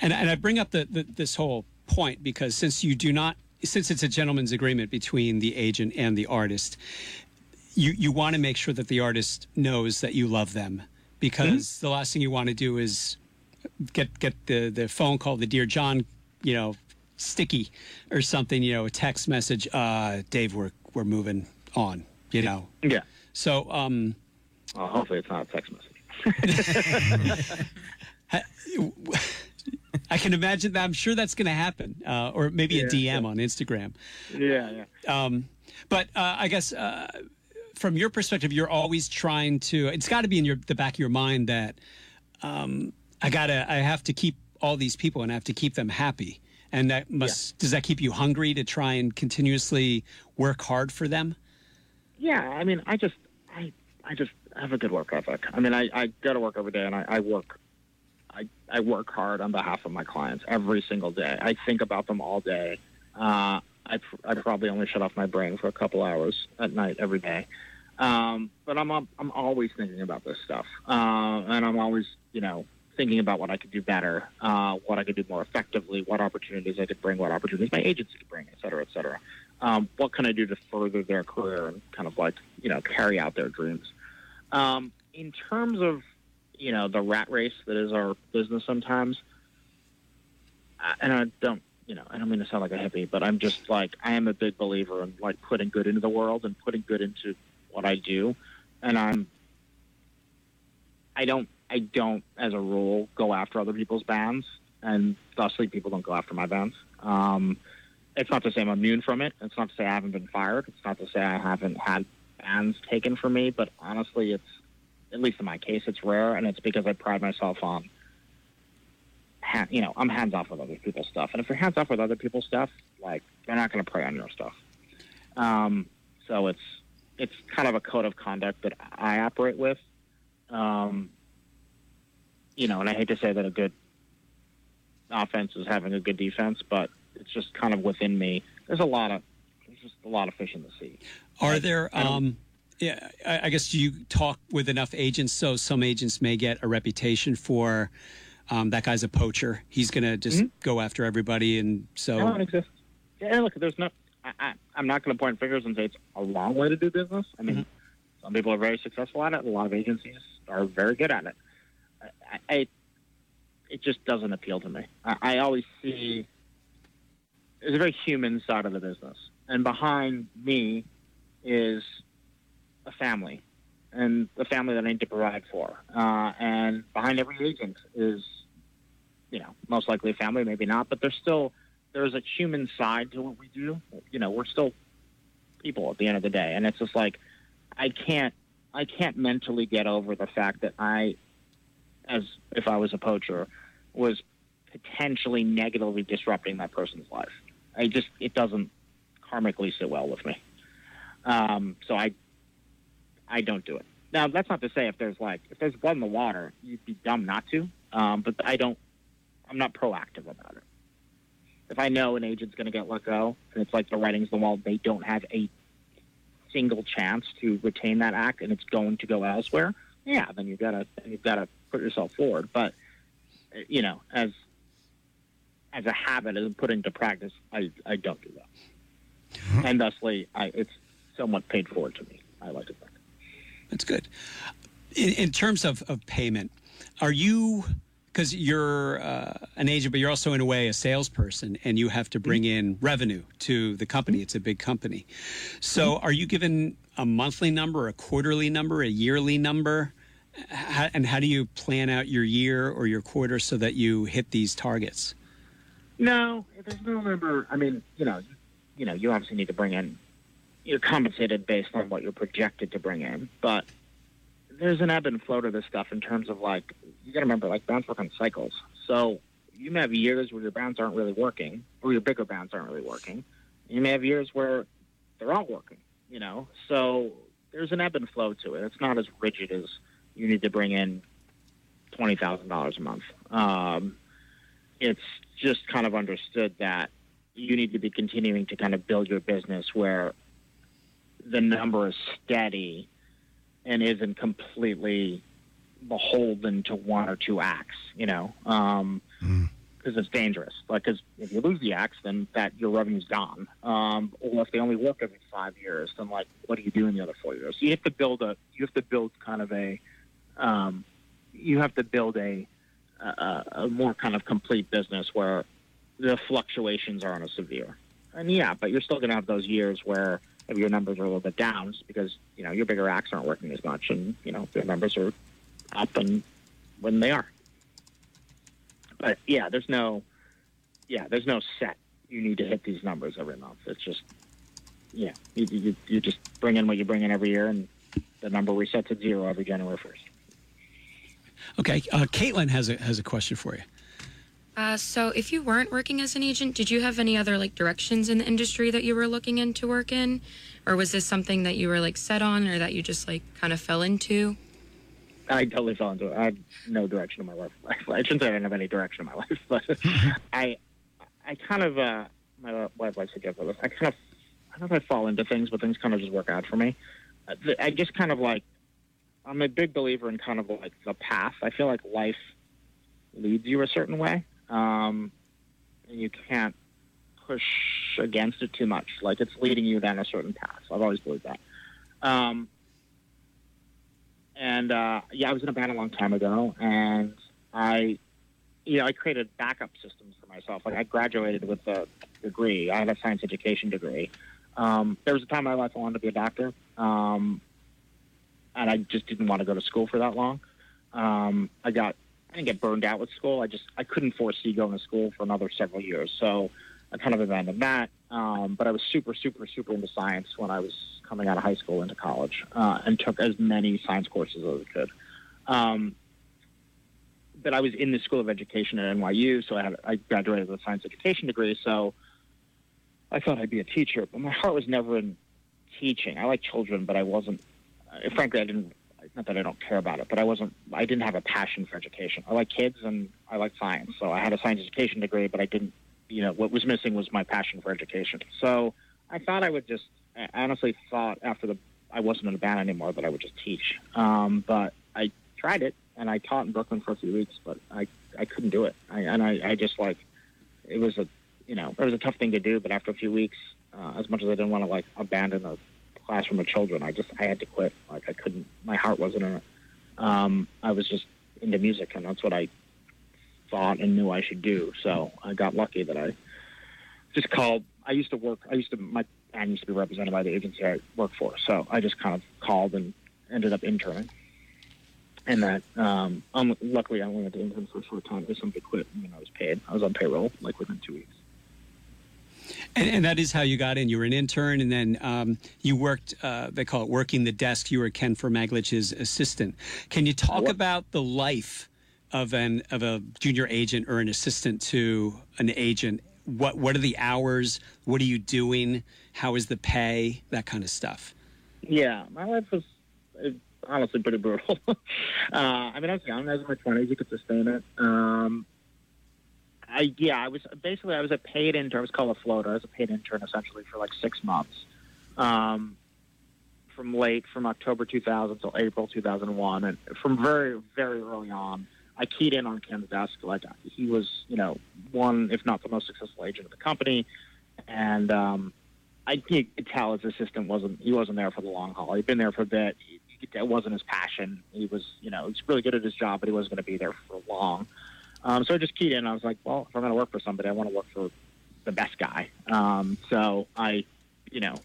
And, and I bring up the, the, this whole point because since you do not, since it's a gentleman's agreement between the agent and the artist, you you want to make sure that the artist knows that you love them because the last thing you want to do is get get the the phone call, the dear John, you know, sticky or something, you know, a text message. Uh, Dave, we're we're moving on. You know. Yeah. So um, Well, hopefully it's not a text message. I can imagine that. I'm sure that's going to happen, uh, or maybe a Yeah, DM on Instagram. yeah, yeah. Um, but uh, I guess uh, from your perspective, you're always trying to. It's got to be in your the back of your mind that um, I gotta. I have to keep all these people, and I have to keep them happy. And that must does that keep you hungry to try and continuously work hard for them? Yeah, I mean, I just, I, I just have a good work ethic. I mean, I, I go to work every day and I, I work, I, I work hard on behalf of my clients every single day. I think about them all day. Uh, I, pr- I probably only shut off my brain for a couple hours at night every day. Um, but I'm, I'm I'm always thinking about this stuff, uh, and I'm always, you know, thinking about what I could do better, uh, what I could do more effectively, what opportunities I could bring, what opportunities my agency could bring, et cetera, et cetera. Um, what can I do to further their career and kind of like, you know, carry out their dreams? Um, in terms of, you know, the rat race that is our business sometimes, and I don't, you know, I don't mean to sound like a hippie, but I'm just like, I am a big believer in like putting good into the world and putting good into what I do. And I'm, I don't, I don't, as a rule, go after other people's bands, and thusly people don't go after my bands. Um, it's not to say I'm immune from it. It's not to say I haven't been fired. It's not to say I haven't had bands taken from me. But honestly, it's at least in my case, it's rare, and it's because I pride myself on, ha- you know, I'm hands off with other people's stuff. And if you're hands off with other people's stuff, like they're not going to prey on your stuff. Um, so it's it's kind of a code of conduct that I operate with. Um, you know, and I hate to say that a good offense is having a good defense, but it's just kind of within me. There's a lot of there's just a lot of fish in the sea. Are there? Um, yeah, I, I guess do you talk with enough agents so some agents may get a reputation for um, that guy's a poacher. He's going to just go after everybody, and so No, it exists. Yeah, look, there's no. I, I'm not going to point fingers and say it's a wrong way to do business. I mean, some people are very successful at it. A lot of agencies are very good at it. I, I it just doesn't appeal to me. I, I always see there's a very human side of the business, and behind me is a family, and the family that I need to provide for. Uh, and behind every agent is, you know, most likely a family, maybe not, but there's still there's a human side to what we do. You know, we're still people at the end of the day, and it's just like I can't I can't mentally get over the fact that I, as if I was a poacher, was potentially negatively disrupting that person's life. I just it doesn't karmically sit well with me. Um, so I I don't do it. Now that's not to say if there's like if there's blood in the water, you'd be dumb not to. Um, but I don't. I'm not proactive about it. If I know an agent's going to get let go, and it's like the writing's on the wall, they don't have a single chance to retain that act, and it's going to go elsewhere. Yeah, then you've got to you've got to put yourself forward. But you know, as as a habit, as put into practice, I I don't do that, and thusly, I it's somewhat paid forward to me. I like to think. That's good. In, in terms of, of payment, are you because you're uh, an agent, but you're also in a way a salesperson, and you have to bring mm-hmm. in revenue to the company. Mm-hmm. It's a big company. So, mm-hmm. are you given a monthly number, a quarterly number, a yearly number? How, and how do you plan out your year or your quarter so that you hit these targets? No, there's no number. I mean, you know, you know, you obviously need to bring in. You're compensated based on what you're projected to bring in, but there's an ebb and flow to this stuff in terms of like you got to remember, like bands work on cycles. So you may have years where your bands aren't really working, or your bigger bands aren't really working. You may have years where they're all working. You know, so there's an ebb and flow to it. It's not as rigid as you need to bring in twenty thousand dollars a month. Um, it's just kind of understood that you need to be continuing to kind of build your business where the number is steady and isn't completely beholden to one or two acts, you know. Um, because it's dangerous. Like, because if you lose the acts, then that your revenue's gone. Um, or if they only work every five years, then like, what do you do in the other four years? You have to build a, you have to build kind of a, um, you have to build a, a, a more kind of complete business where the fluctuations aren't as severe. And yeah, but you're still going to have those years where your numbers are a little bit down just because you know your bigger acts aren't working as much, and you know their numbers are up and when they are. But yeah, there's no, yeah, there's no set. You need to hit these numbers every month. It's just, yeah, you, you, you just bring in what you bring in every year, and the number resets at zero every January first. Okay, uh, Caitlin has a has a question for you. Uh, so, if you weren't working as an agent, did you have any other like directions in the industry that you were looking into work in, or was this something that you were like set on, or that you just like kind of fell into? I totally fell into it. I had no direction in my life. I shouldn't say I didn't have any direction in my life, but I, I kind of, uh, my wife likes to get with this. I kind of, I don't know if I fall into things, but things kind of just work out for me. Uh, I just kind of like, I'm a big believer in kind of like the path. I feel like life leads you a certain way, um, and you can't push against it too much. Like it's leading you down a certain path. I've always believed that. Um, and uh, yeah, I was in a band a long time ago, and I, you know, I created backup systems for myself. Like I graduated with a degree. I had a science education degree. Um, there was a time in my life I wanted to be a doctor, um, and I just didn't want to go to school for that long. Um, I got, I didn't get burned out with school. I just, I couldn't foresee going to school for another several years. So I kind of abandoned that. Um, but I was super, super, super into science when I was coming out of high school into college, uh, and took as many science courses as I could. Um, but I was in the School of Education at NYU, so I had I graduated with a science education degree. So I thought I'd be a teacher, but my heart was never in teaching. I like children, but I wasn't. Uh, frankly, I didn't. Not that I don't care about it, but I wasn't. I didn't have a passion for education. I like kids and I like science, so I had a science education degree, but I didn't. You know, what was missing was my passion for education. So I thought I would just. I honestly thought after the I wasn't in a band anymore that I would just teach. Um, but I tried it and I taught in Brooklyn for a few weeks, but I I couldn't do it. I, and I, I just like it was a you know it was a tough thing to do. But after a few weeks, uh, as much as I didn't want to like abandon a classroom of children, I just I had to quit. Like I couldn't. My heart wasn't in it. Um, I was just into music, and that's what I thought and knew I should do. So I got lucky that I just called. I used to work. I used to my band used to be represented by the agency I worked for. So I just kind of called and ended up interning. And that, um, um, luckily, I only had to intern for a short time because somebody quit and I was paid. I was on payroll like within two weeks. And, and that is how you got in. You were an intern, and then um, you worked. Uh, they call it working the desk. You were Ken Fermaglich's assistant. Can you talk about the life of an of a junior agent or an assistant to an agent? What what are the hours? What are you doing? How is the pay? That kind of stuff. Yeah, my life was honestly pretty brutal. uh, I mean, I was young. I was in my twenties. You could sustain it. Um, I yeah, I was basically I was a paid intern. I was called a floater. I was a paid intern essentially for like six months, um, from late from October 2000 till April 2001, and from very very early on. I keyed in on desk. Like he was, you know, one if not the most successful agent of the company, and um, I could tell his assistant wasn't he wasn't there for the long haul. He'd been there for a bit. He, it wasn't his passion. He was, you know, he's really good at his job, but he wasn't going to be there for long. Um, so I just keyed in. I was like, well, if I'm going to work for somebody, I want to work for the best guy. Um, so I, you know,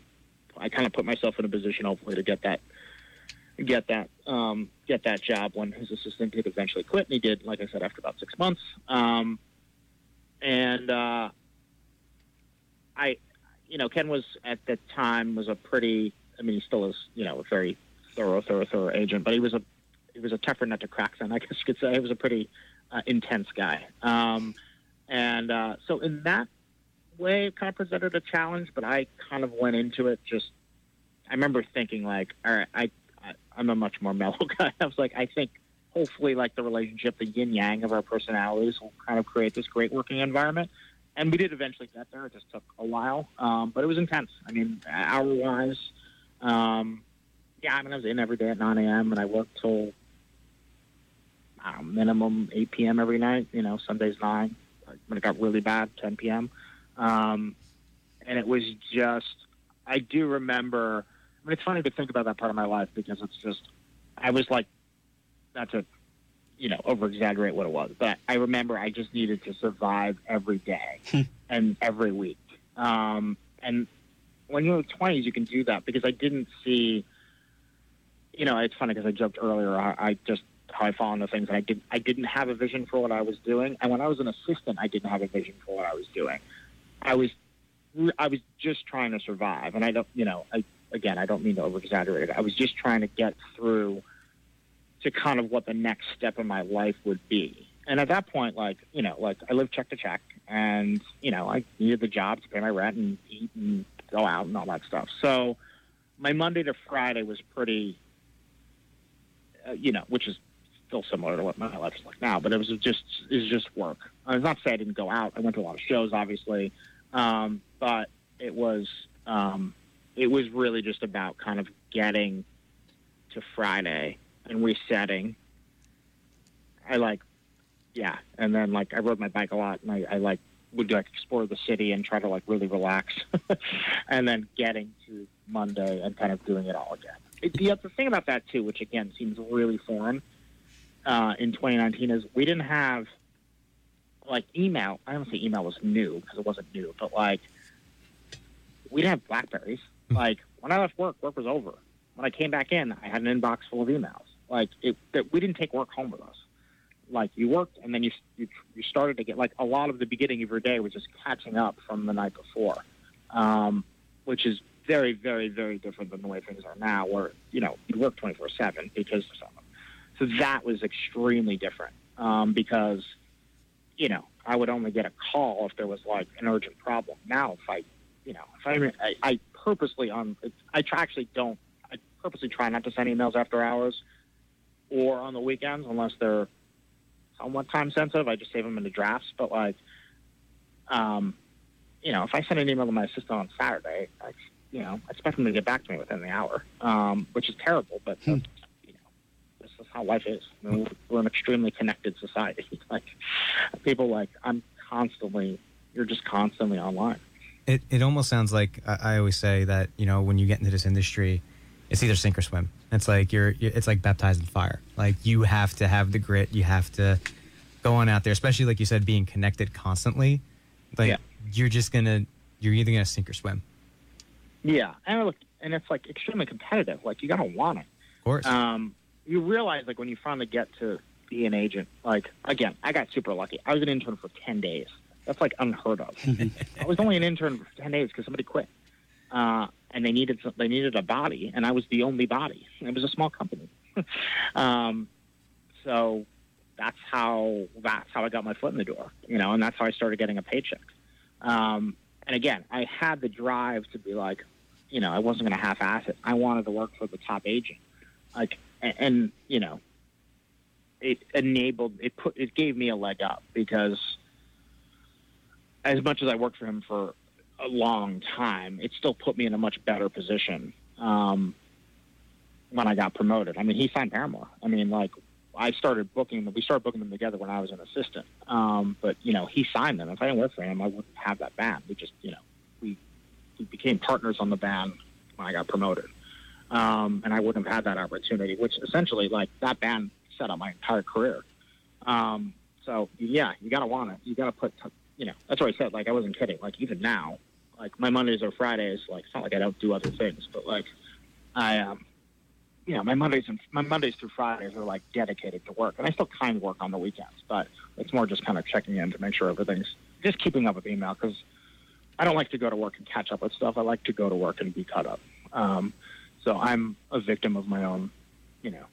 I kind of put myself in a position hopefully to get that, get that, um, get that job when his assistant did eventually quit, and he did, like I said, after about six months. Um, and uh, I, you know, Ken was at the time was a pretty. I mean, he still is, you know, a very thorough, thorough, thorough agent, but he was a he was a tougher nut to crack than I guess you could say. He was a pretty uh, intense guy, um, and uh, so in that way, it kind of presented a challenge. But I kind of went into it just. I remember thinking like, all right, I I'm a much more mellow guy. I was like, I think hopefully like the relationship, the yin yang of our personalities will kind of create this great working environment. And we did eventually get there. It just took a while, um, but it was intense. I mean, hour wise, um, yeah. I mean, I was in every day at 9 a.m. and I worked till minimum 8 p.m. every night. You know, Sundays nine. When it got really bad, 10 p.m. Um, and it was just, I do remember. Mean, it's funny to think about that part of my life because it's just, I was like, not to, you know, over exaggerate what it was, but I remember I just needed to survive every day and every week. Um, and when you're in the 20s, you can do that because I didn't see, you know, it's funny because I joked earlier. I, I just how I fall into things, and I didn't, I didn't have a vision for what I was doing, and when I was an assistant, I didn't have a vision for what I was doing. I was, I was just trying to survive, and I don't, you know, I again, I don't mean to over exaggerate it. I was just trying to get through to kind of what the next step in my life would be. And at that point, like, you know, like I lived check to check and, you know, I needed the job to pay my rent and eat and go out and all that stuff. So my Monday to Friday was pretty, uh, you know, which is still similar to what my life is like now, but it was just, it was just work. I was not to say I didn't go out. I went to a lot of shows, obviously. Um, but it was, um, it was really just about kind of getting to Friday and resetting. I like, yeah, and then like I rode my bike a lot, and I, I like would like explore the city and try to like really relax, and then getting to Monday and kind of doing it all again. It, the other thing about that too, which again seems really foreign uh, in 2019, is we didn't have like email. I don't say email was new because it wasn't new, but like we didn't have Blackberries. Like when I left work, work was over. When I came back in, I had an inbox full of emails. Like it, that we didn't take work home with us. Like you worked, and then you, you you started to get like a lot of the beginning of your day was just catching up from the night before, um, which is very, very, very different than the way things are now, where you know you work twenty four seven because of someone. So that was extremely different um, because you know I would only get a call if there was like an urgent problem. Now, if I you know, if I, I, I purposely on, I try, actually don't, I purposely try not to send emails after hours or on the weekends unless they're somewhat time sensitive. I just save them into drafts. But like, um, you know, if I send an email to my assistant on Saturday, I, you know, I expect them to get back to me within the hour, um, which is terrible. But Hmm. you know, this is how life is. I mean, we're- we're an extremely connected society. like, people like I'm constantly, you're just constantly online. It it almost sounds like I, I always say that you know when you get into this industry, it's either sink or swim. It's like you're it's like baptized in fire. Like you have to have the grit. You have to go on out there, especially like you said, being connected constantly. Like Yeah. you're just gonna you're either gonna sink or swim. Yeah, and look, and it's like extremely competitive. Like you gotta want it. Of course. Um, you realize like when you finally get to be an agent. Like again, I got super lucky. I was an intern for ten days. That's like unheard of. I was only an intern for ten days because somebody quit, uh, and they needed some- they needed a body, and I was the only body. It was a small company, um, so that's how that's how I got my foot in the door. You know, and that's how I started getting a paycheck. Um, and again, I had the drive to be like, you know, I wasn't going to half-ass it. I wanted to work for the top agent, like, and, and you know, it enabled it put it gave me a leg up because as much as I worked for him for a long time, it still put me in a much better position um, when I got promoted. I mean, he signed Paramore. I mean, like I started booking them. We started booking them together when I was an assistant. Um, but you know, he signed them. If I didn't work for him, I wouldn't have that band. We just, you know, we we became partners on the band when I got promoted. Um, and I wouldn't have had that opportunity, which essentially, like, that band set up my entire career. Um, so, yeah, you got to want it. You got to put, you know, that's what I said. Like, I wasn't kidding. Like, even now, like, my Mondays or Fridays, like, it's not like I don't do other things, but, like, I, um, you know, my Mondays and my Mondays through Fridays are like dedicated to work, and I still kind of work on the weekends, but it's more just kind of checking in to make sure everything's just keeping up with email because I don't like to go to work and catch up with stuff. I like to go to work and be caught up. Um, so I'm a victim of my own, you know,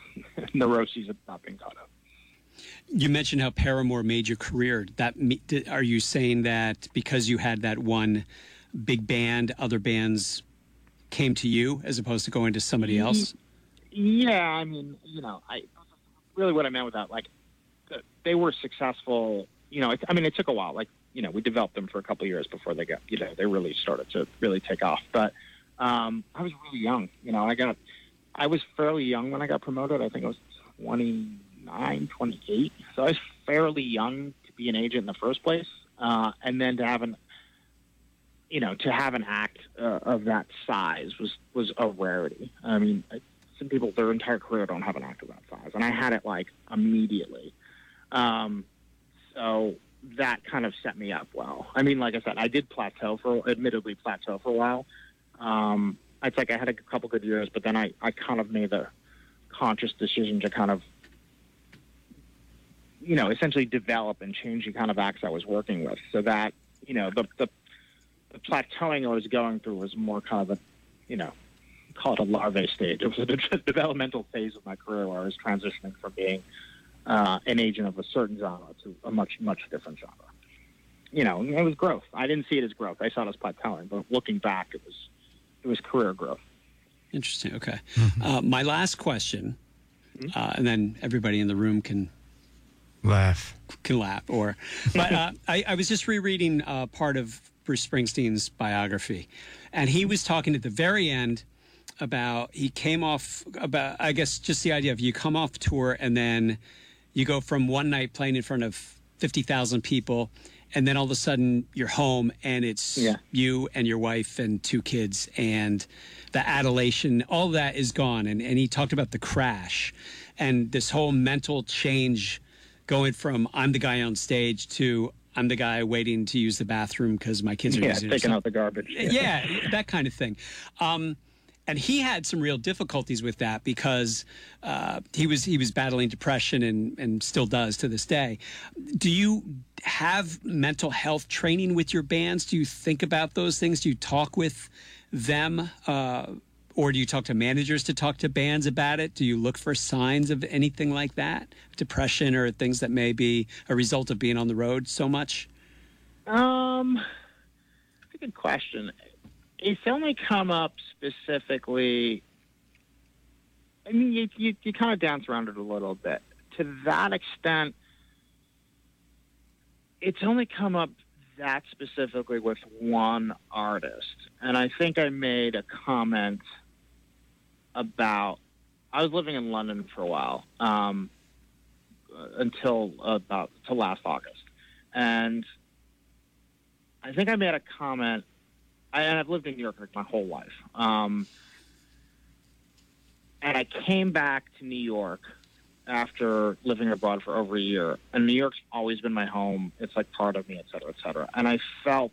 neuroses of not being caught up. You mentioned how Paramore made your career. That are you saying that because you had that one big band, other bands came to you as opposed to going to somebody else? Yeah, I mean, you know, I really what I meant with that, like, they were successful. You know, I mean, it took a while. Like, you know, we developed them for a couple of years before they got, you know, they really started to really take off. But um, I was really young. You know, I got, I was fairly young when I got promoted. I think I was 29, 28. So I was fairly young to be an agent in the first place, uh, and then to have an you know to have an act uh, of that size was was a rarity. I mean, some people their entire career don't have an act of that size, and I had it like immediately. Um, so that kind of set me up well. I mean, like I said, I did plateau for, admittedly plateau for a while. Um, it's like I had a couple good years, but then I, I kind of made the conscious decision to kind of, you know, essentially develop and change the kind of acts I was working with. So that, you know, the, the, the plateauing I was going through was more kind of a, you know, call it a larvae stage. It was a de- developmental phase of my career where I was transitioning from being uh, an agent of a certain genre to a much, much different genre. You know, it was growth. I didn't see it as growth. I saw it as plateauing, but looking back, it was, it was career growth. Interesting. Okay. Mm-hmm. Uh, my last question, uh, and then everybody in the room can Laugh. can laugh. Or, but uh, I, I was just rereading uh, part of Bruce Springsteen's biography, and he was talking at the very end about he came off about I guess just the idea of you come off tour and then you go from one night playing in front of fifty thousand people. And then all of a sudden you're home and it's Yeah. you and your wife and two kids and the adulation, all that is gone. And, and he talked about the crash and this whole mental change going from I'm the guy on stage to I'm the guy waiting to use the bathroom because my kids are Yeah, using it. taking out the garbage. yeah, that kind of thing. Um, and he had some real difficulties with that because uh, he was he was battling depression and and still does to this day. Do you have mental health training with your bands? Do you think about those things? Do you talk with them? Uh, or do you talk to managers to talk to bands about it? Do you look for signs of anything like that? Depression or things that may be a result of being on the road so much? Um, good question. It's only come up specifically. I mean, you, you, you kind of dance around it a little bit. To that extent, it's only come up that specifically with one artist. And I think I made a comment about. I was living in London for a while um, until about till last August, and I think I made a comment. I, and I've lived in New York like my whole life. Um, and I came back to New York after living abroad for over a year. And New York's always been my home. It's like part of me, et cetera, et cetera. And I felt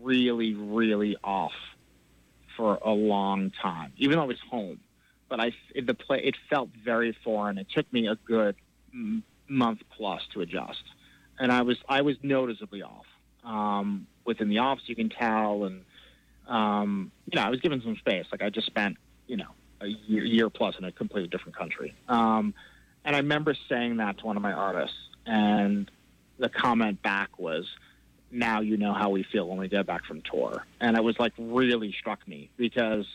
really, really off for a long time, even though it was home. But I, it, the play, it felt very foreign. It took me a good month plus to adjust, and I was, I was noticeably off. Um, within the office, you can tell, and um, you know, I was given some space. Like I just spent, you know, a year, year plus in a completely different country. Um, and I remember saying that to one of my artists, and the comment back was, "Now you know how we feel when we get back from tour." And it was like really struck me because,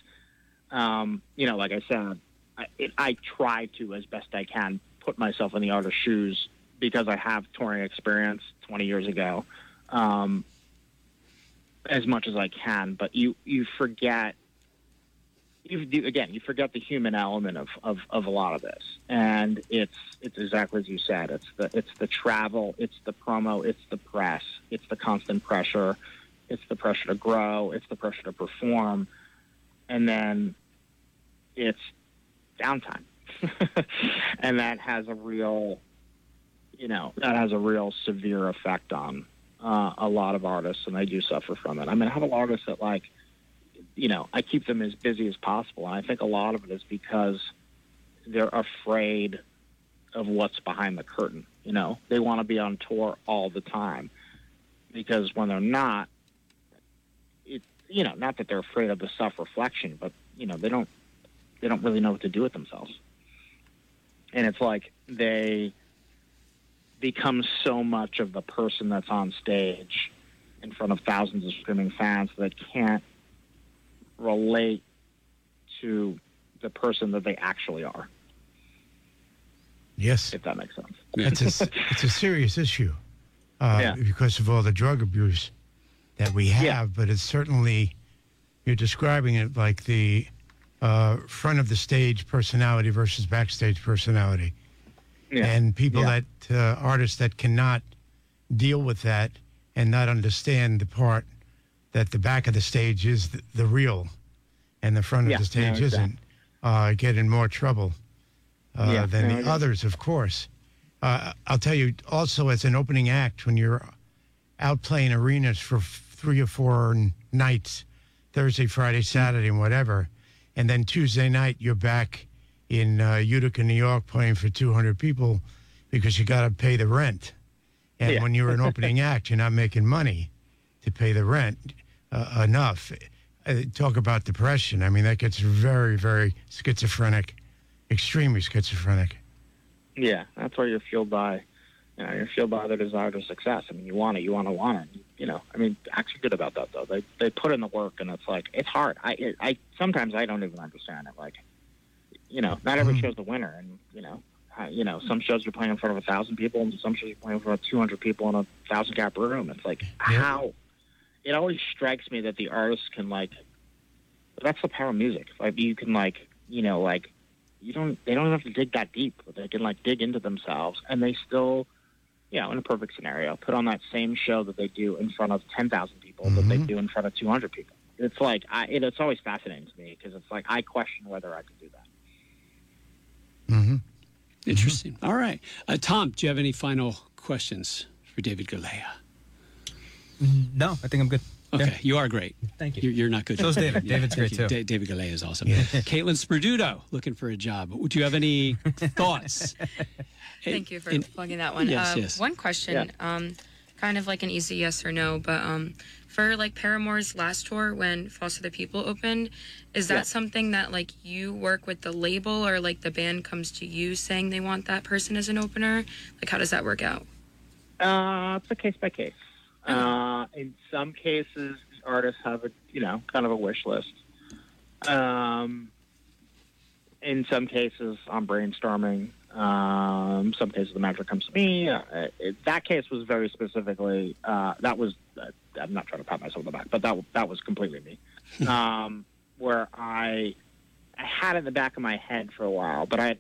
um, you know, like I said, I, it, I try to as best I can put myself in the artist's shoes because I have touring experience 20 years ago. Um, as much as I can, but you you forget you again you forget the human element of, of, of a lot of this, and it's it's exactly as you said. It's the it's the travel, it's the promo, it's the press, it's the constant pressure, it's the pressure to grow, it's the pressure to perform, and then it's downtime, and that has a real you know that has a real severe effect on uh, a lot of artists, and they do suffer from it. I mean, I have a lot of artists that like, you know, I keep them as busy as possible, and I think a lot of it is because they're afraid of what's behind the curtain. You know, they want to be on tour all the time because when they're not, it you know, not that they're afraid of the self-reflection, but you know, they don't they don't really know what to do with themselves, and it's like they become so much of the person that's on stage in front of thousands of screaming fans that can't relate to the person that they actually are, Yes, if that makes sense. it's a it's a serious issue uh, Yeah. because of all the drug abuse that we have. Yeah. But it's certainly you're describing it like the uh, front of the stage personality versus backstage personality. Yeah. and people Yeah. that uh, artists that cannot deal with that and not understand the part that the back of the stage is the, the real and the front Yeah, of the stage no, isn't, uh, get in more trouble uh, Yeah, than no, the others, of course. Uh, I'll tell you also, as an opening act, when you're out playing arenas for three or four nights Thursday, Friday, Saturday, and whatever. And then Tuesday night, you're back in uh, Utica, New York, playing for 200 people because you got to pay the rent. And Yeah. when you're an opening act, you're not making money to pay the rent uh, enough. Uh, talk about depression. I mean, that gets very, very schizophrenic, extremely schizophrenic. Yeah, that's where you're fueled by, you know, you're fueled by the desire to success. I mean, you want it, you want to want it. You know, I mean, actually good about that though. They they put in the work, and it's like it's hard. I it, I sometimes I don't even understand it. Like, you know, not every show's a winner, and you know, uh, you know, some shows you're playing in front of a thousand people, and some shows you're playing in front of two hundred people in a thousand cap room. It's like how. It always strikes me that the artists can like. That's the power of music. Like you can like you know like you don't they don't even have to dig that deep they can like dig into themselves and they still you know in a perfect scenario put on that same show that they do in front of 10,000 people that they do in front of 200 people it's like I, it, it's always fascinating to me because it's like I question whether I could do that Mm-hmm. Interesting. All right. Uh, Tom, do you have any final questions for David Galea? No, I think I'm good. Okay, Yeah. you are great. Thank you. You're, you're not good. So's David. Yeah, David's thank great, you. too. Da- David Galea is awesome. Caitlin Sperduto looking for a job. Do you have any thoughts? Thank you for In- plugging that one. Yes, uh, yes. One question, um, kind of like an easy yes or no, but um, for like Paramore's last tour when Foster the People opened, is that Yeah. something that like you work with the label or like the band comes to you saying they want that person as an opener? Like how does that work out? Uh, it's a case by case. Uh, in some cases, artists have a you know kind of a wish list. Um, in some cases, I'm brainstorming. Um, some cases, the manager comes to me. Uh, it, that case was very specifically. Uh, that was. Uh, I'm not trying to pat myself on the back, but that that was completely me. Um, where I I had it in the back of my head for a while, but I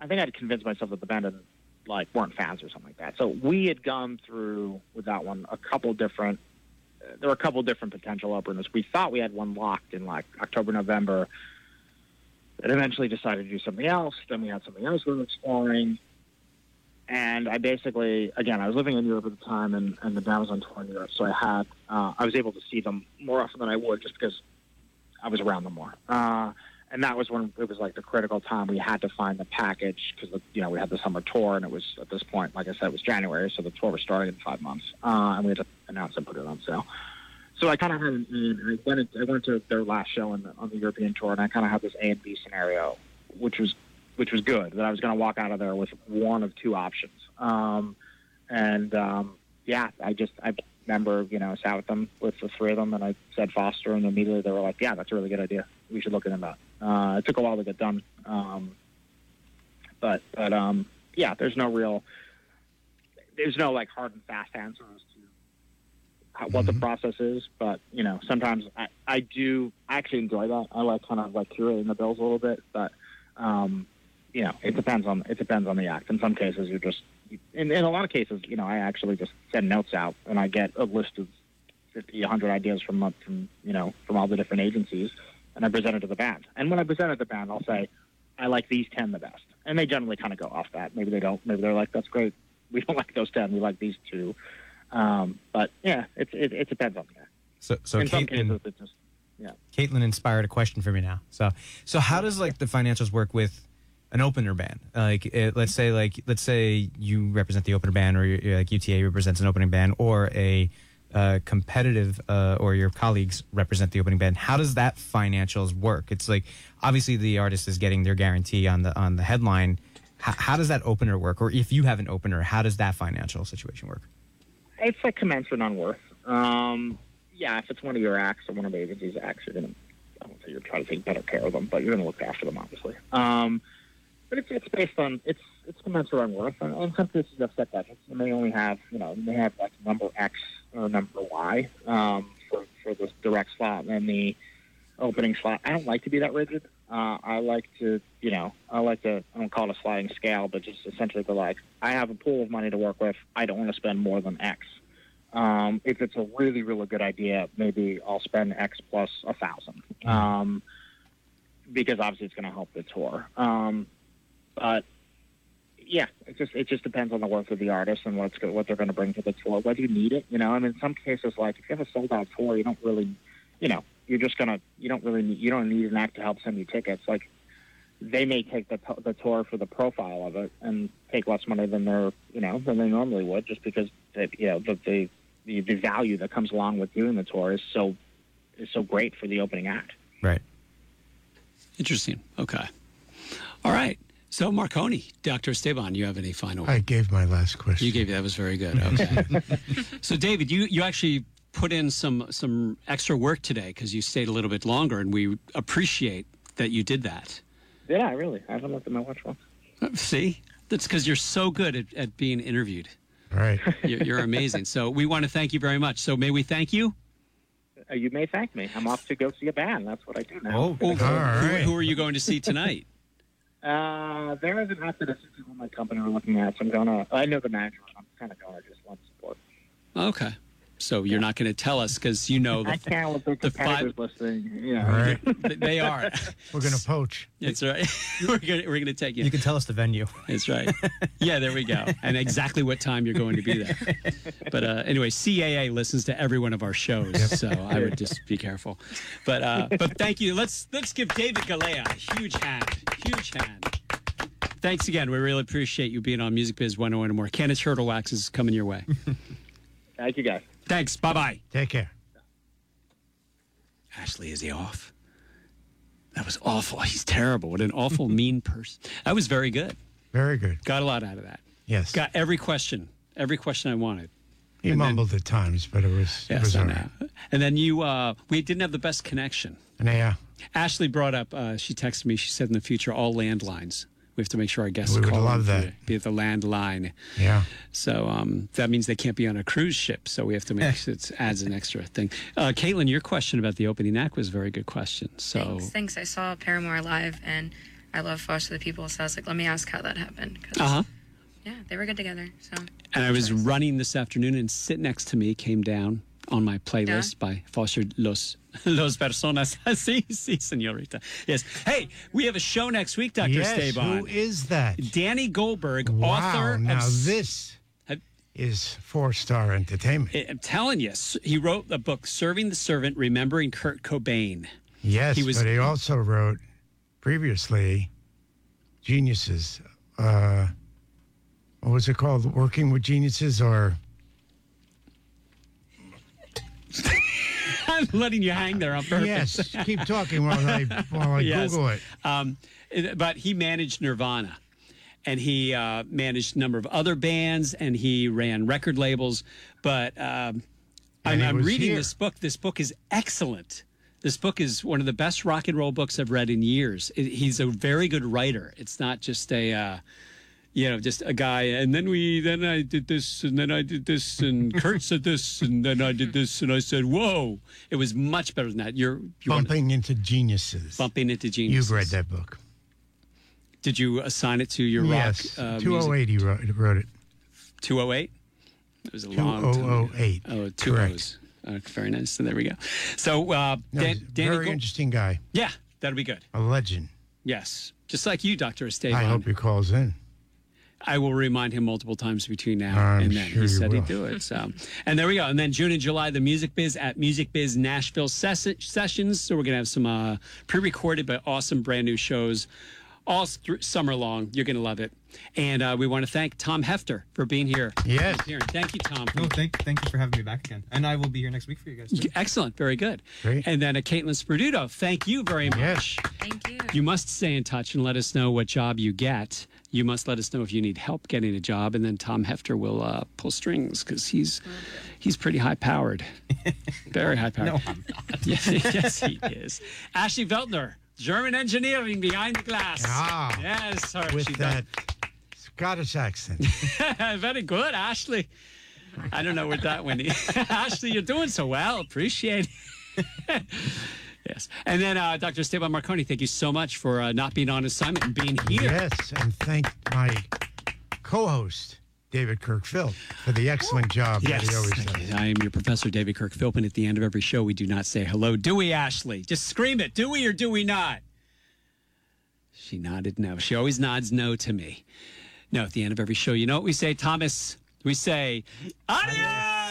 I think I'd convinced myself that the band didn't like weren't fans or something like that. So we had gone through with that one a couple different. Uh, there were a couple different potential openers. We thought we had one locked in like October, November. And eventually decided to do something else. Then we had something else we were exploring. And I basically, again, I was living in Europe at the time, and, and the band was on tour in Europe, so I had, uh, I was able to see them more often than I would, just because I was around them more. Uh, and that was when it was like the critical time we had to find the package because you know we had the summer tour and it was at this point like i said it was january so the tour was starting in five months. Uh, and we had to announce and put it on sale. So i kind of had an a i went i went to their last show on the, on the european tour and i kind of had this a and b scenario which was which was good that i was going to walk out of there with one of two options. Um, and um, yeah i just i remember you know sat with them with the three of them and i said foster and immediately they were like yeah that's a really good idea. We should look into that uh, it took a while to get done, um, but but um, yeah, there's no real, there's no like hard and fast answer as to how, what the process is. But you know, sometimes I, I do I actually enjoy that. I like kind of like curating the bills a little bit, but um, you know, it depends on it depends on the act. In some cases, you're just in, in a lot of cases, you know, I actually just send notes out and I get a list of 50, 100 ideas from from you know from all the different agencies and I present it to the band. And when I present it to the band, I'll say, I like these 10 the best. And they generally kind of go off that. Maybe they don't. Maybe they're like, that's great. We don't like those 10. We like these two. Um, but yeah, it's, it, it depends on the. So, so In some Caitlin, cases, it's just, yeah. Caitlin inspired a question for me now. So, so how does like the financials work with an opener band? Like, it, let's say, like, let's say you represent the opener band, or you're, you're like UTA represents an opening band, or a uh, competitive, uh, or your colleagues represent the opening band. How does that financials work? It's like obviously the artist is getting their guarantee on the on the headline. H- how does that opener work? Or if you have an opener, how does that financial situation work? It's like commensurate on worth. Um, yeah, if it's one of your acts or one of the agency's acts, you're to, I won't say you're trying to take better care of them, but you're to look after them, obviously. Um, but it's, it's based on, it's, it's commensurate on worth. And in some cases, have set budgets. You may only have, you know, may have like number X or number Y um, for, for the direct slot. And the opening slot. I don't like to be that rigid. Uh, I like to, you know, I like to. I don't call it a sliding scale, but just essentially the like. I have a pool of money to work with. I don't want to spend more than X. Um, if it's a really, really good idea, maybe I'll spend X plus a thousand, um, because obviously it's going to help the tour. Um, but yeah, it just it just depends on the work of the artist and what's what they're going to bring to the tour. Whether you need it, you know. I mean, in some cases, like if you have a sold out tour, you don't really, you know, you're just gonna you don't really need, you don't need an act to help send you tickets. Like they may take the the tour for the profile of it and take less money than they're you know than they normally would, just because they, you know the, the the the value that comes along with doing the tour is so is so great for the opening act. Right. Interesting. Okay. All right. So Marcone, Dr. Esteban, you have any final? I gave my last question. You gave that was very good. Okay. so David, you you actually put in some some extra work today because you stayed a little bit longer, and we appreciate that you did that. Yeah, really. I haven't looked at my watch once. See, that's because you're so good at, at being interviewed. All right. You're, you're amazing. so we want to thank you very much. So may we thank you? Uh, you may thank me. I'm off to go see a band. That's what I do now. Oh, Oh, All who, right. who are you going to see tonight? Uh, there is an act that a few in my company we're looking at, so I'm gonna. I know the manager. I'm kind of going to just want to support. Okay. So you're not going to tell us because you know I the, can't with the the competitors listening. You know. All right. they are. We're going to poach. That's right. we're going we're to take you. You can tell us the venue. That's right. Yeah, there we go. And exactly what time you're going to be there. But uh, anyway, CAA listens to every one of our shows, so I would just be careful. But uh, but thank you. Let's let's give David Galea a huge hand. Huge hand. Thanks again. We really appreciate you being on Music Biz 101 and more. Kenneth Turtle Wax is coming your way. Thank you, guys. Thanks. Bye bye. Take care. Ashley, is he off? That was awful. He's terrible. What an awful, mean person. That was very good. Very good. Got a lot out of that. Yes. Got every question, every question I wanted. he and then- mumbled at times, but it was, it was all right. And then you, uh, we didn't have the best connection. And yeah, Ashley brought up, uh, she texted me, she said in the future, all landlines. We have to make sure our guests We would call love that. to Be at the landline. yeah. So um, that means they can't be on a cruise ship. So we have to make it adds an extra thing. Uh, Caitlin, your question about the opening act was a very good question. So Thanks. Thanks. I saw Paramore live and I love Foster the People, so I was like, let me ask how that happened. Uh huh. Yeah, they were good together. So. And I was running this afternoon, and sit next to me came down on my playlist by Foster Los Los Personas. sí, sí, señorita. Yes. Hey, we have a show next week, Dr. Yes. Esteban. Who is that? Danny Goldberg, Wow. author Now of. this is four star entertainment. I'm telling you, he wrote the book "Serving the Servant: Remembering Kurt Cobain." Yes, he was- but he also wrote previously Geniuses. Uh, what was it called? Working with Geniuses or I'm letting you hang there on purpose. yes. Keep talking while I while I Yes. Google it. Um, but he managed Nirvana, and he uh, managed a number of other bands, and he ran record labels. But um, I'm, I'm reading here. this book. This book is excellent. This book is one of the best rock and roll books I've read in years. It, he's a very good writer. It's not just a. Uh, you know, just a guy, and then we, then I did this, and then I did this, and Kurt said this, and then I did this, and I said, "Whoa!" It was much better than that. You're, you're Bumping into Geniuses. bumping into geniuses. You've read that book. Did you assign it to your yes. rock? Uh, Two oh eight. He wrote, wrote it. Two oh eight. It was a long time. 2008. Oh, two Correct. O's. Uh, very nice. So there we go. So uh, No, Dan, Danny very Gold- interesting guy. Yeah, that'll be good. A legend. Yes, just like you, Doctor Esteban. I hope he calls in. I will remind him multiple times between now I'm and then. sure he you said will. he'd do it. So, and there we go. And then June and July, the Music Biz at Music Biz Nashville ses- sessions. So we're gonna have some uh, pre-recorded but awesome brand new shows all thr summer long. You're gonna love it. And uh, we want to thank Tom Hefter for being here. Yes. Here, thank you, Tom. No, thank thank you for having me back again, and I will be here next week for you guys. Too. Excellent, very good. Great. And then uh, Caitlin Sperduto, thank you very much. Yes. Thank you. You must stay in touch and let us know what job you get. You must let us know if you need help getting a job, and then Tom Hefter will uh, pull strings because he's he's pretty high powered, very high powered. No, I'm not. yes, yes, he is. Ashley Veltner, German engineering behind the glass. Ah. yes, her, With she that Scottish accent. very good, Ashley. I don't know what that went. Ashley, you're doing so well. Appreciate it. Yes. And then uh, Dr. Esteban Marcone, thank you so much for uh, not being on assignment and being here. Yes, and thank my co-host David Kirk Philp for the excellent job that he always does. you. I am your professor, David Kirk Philpin. At the end of every show, we do not say hello. Do we, Ashley? Just scream it. Do we or do we not? She nodded no. She always nods no to me. No, at the end of every show, you know what we say, Thomas? We say, adios!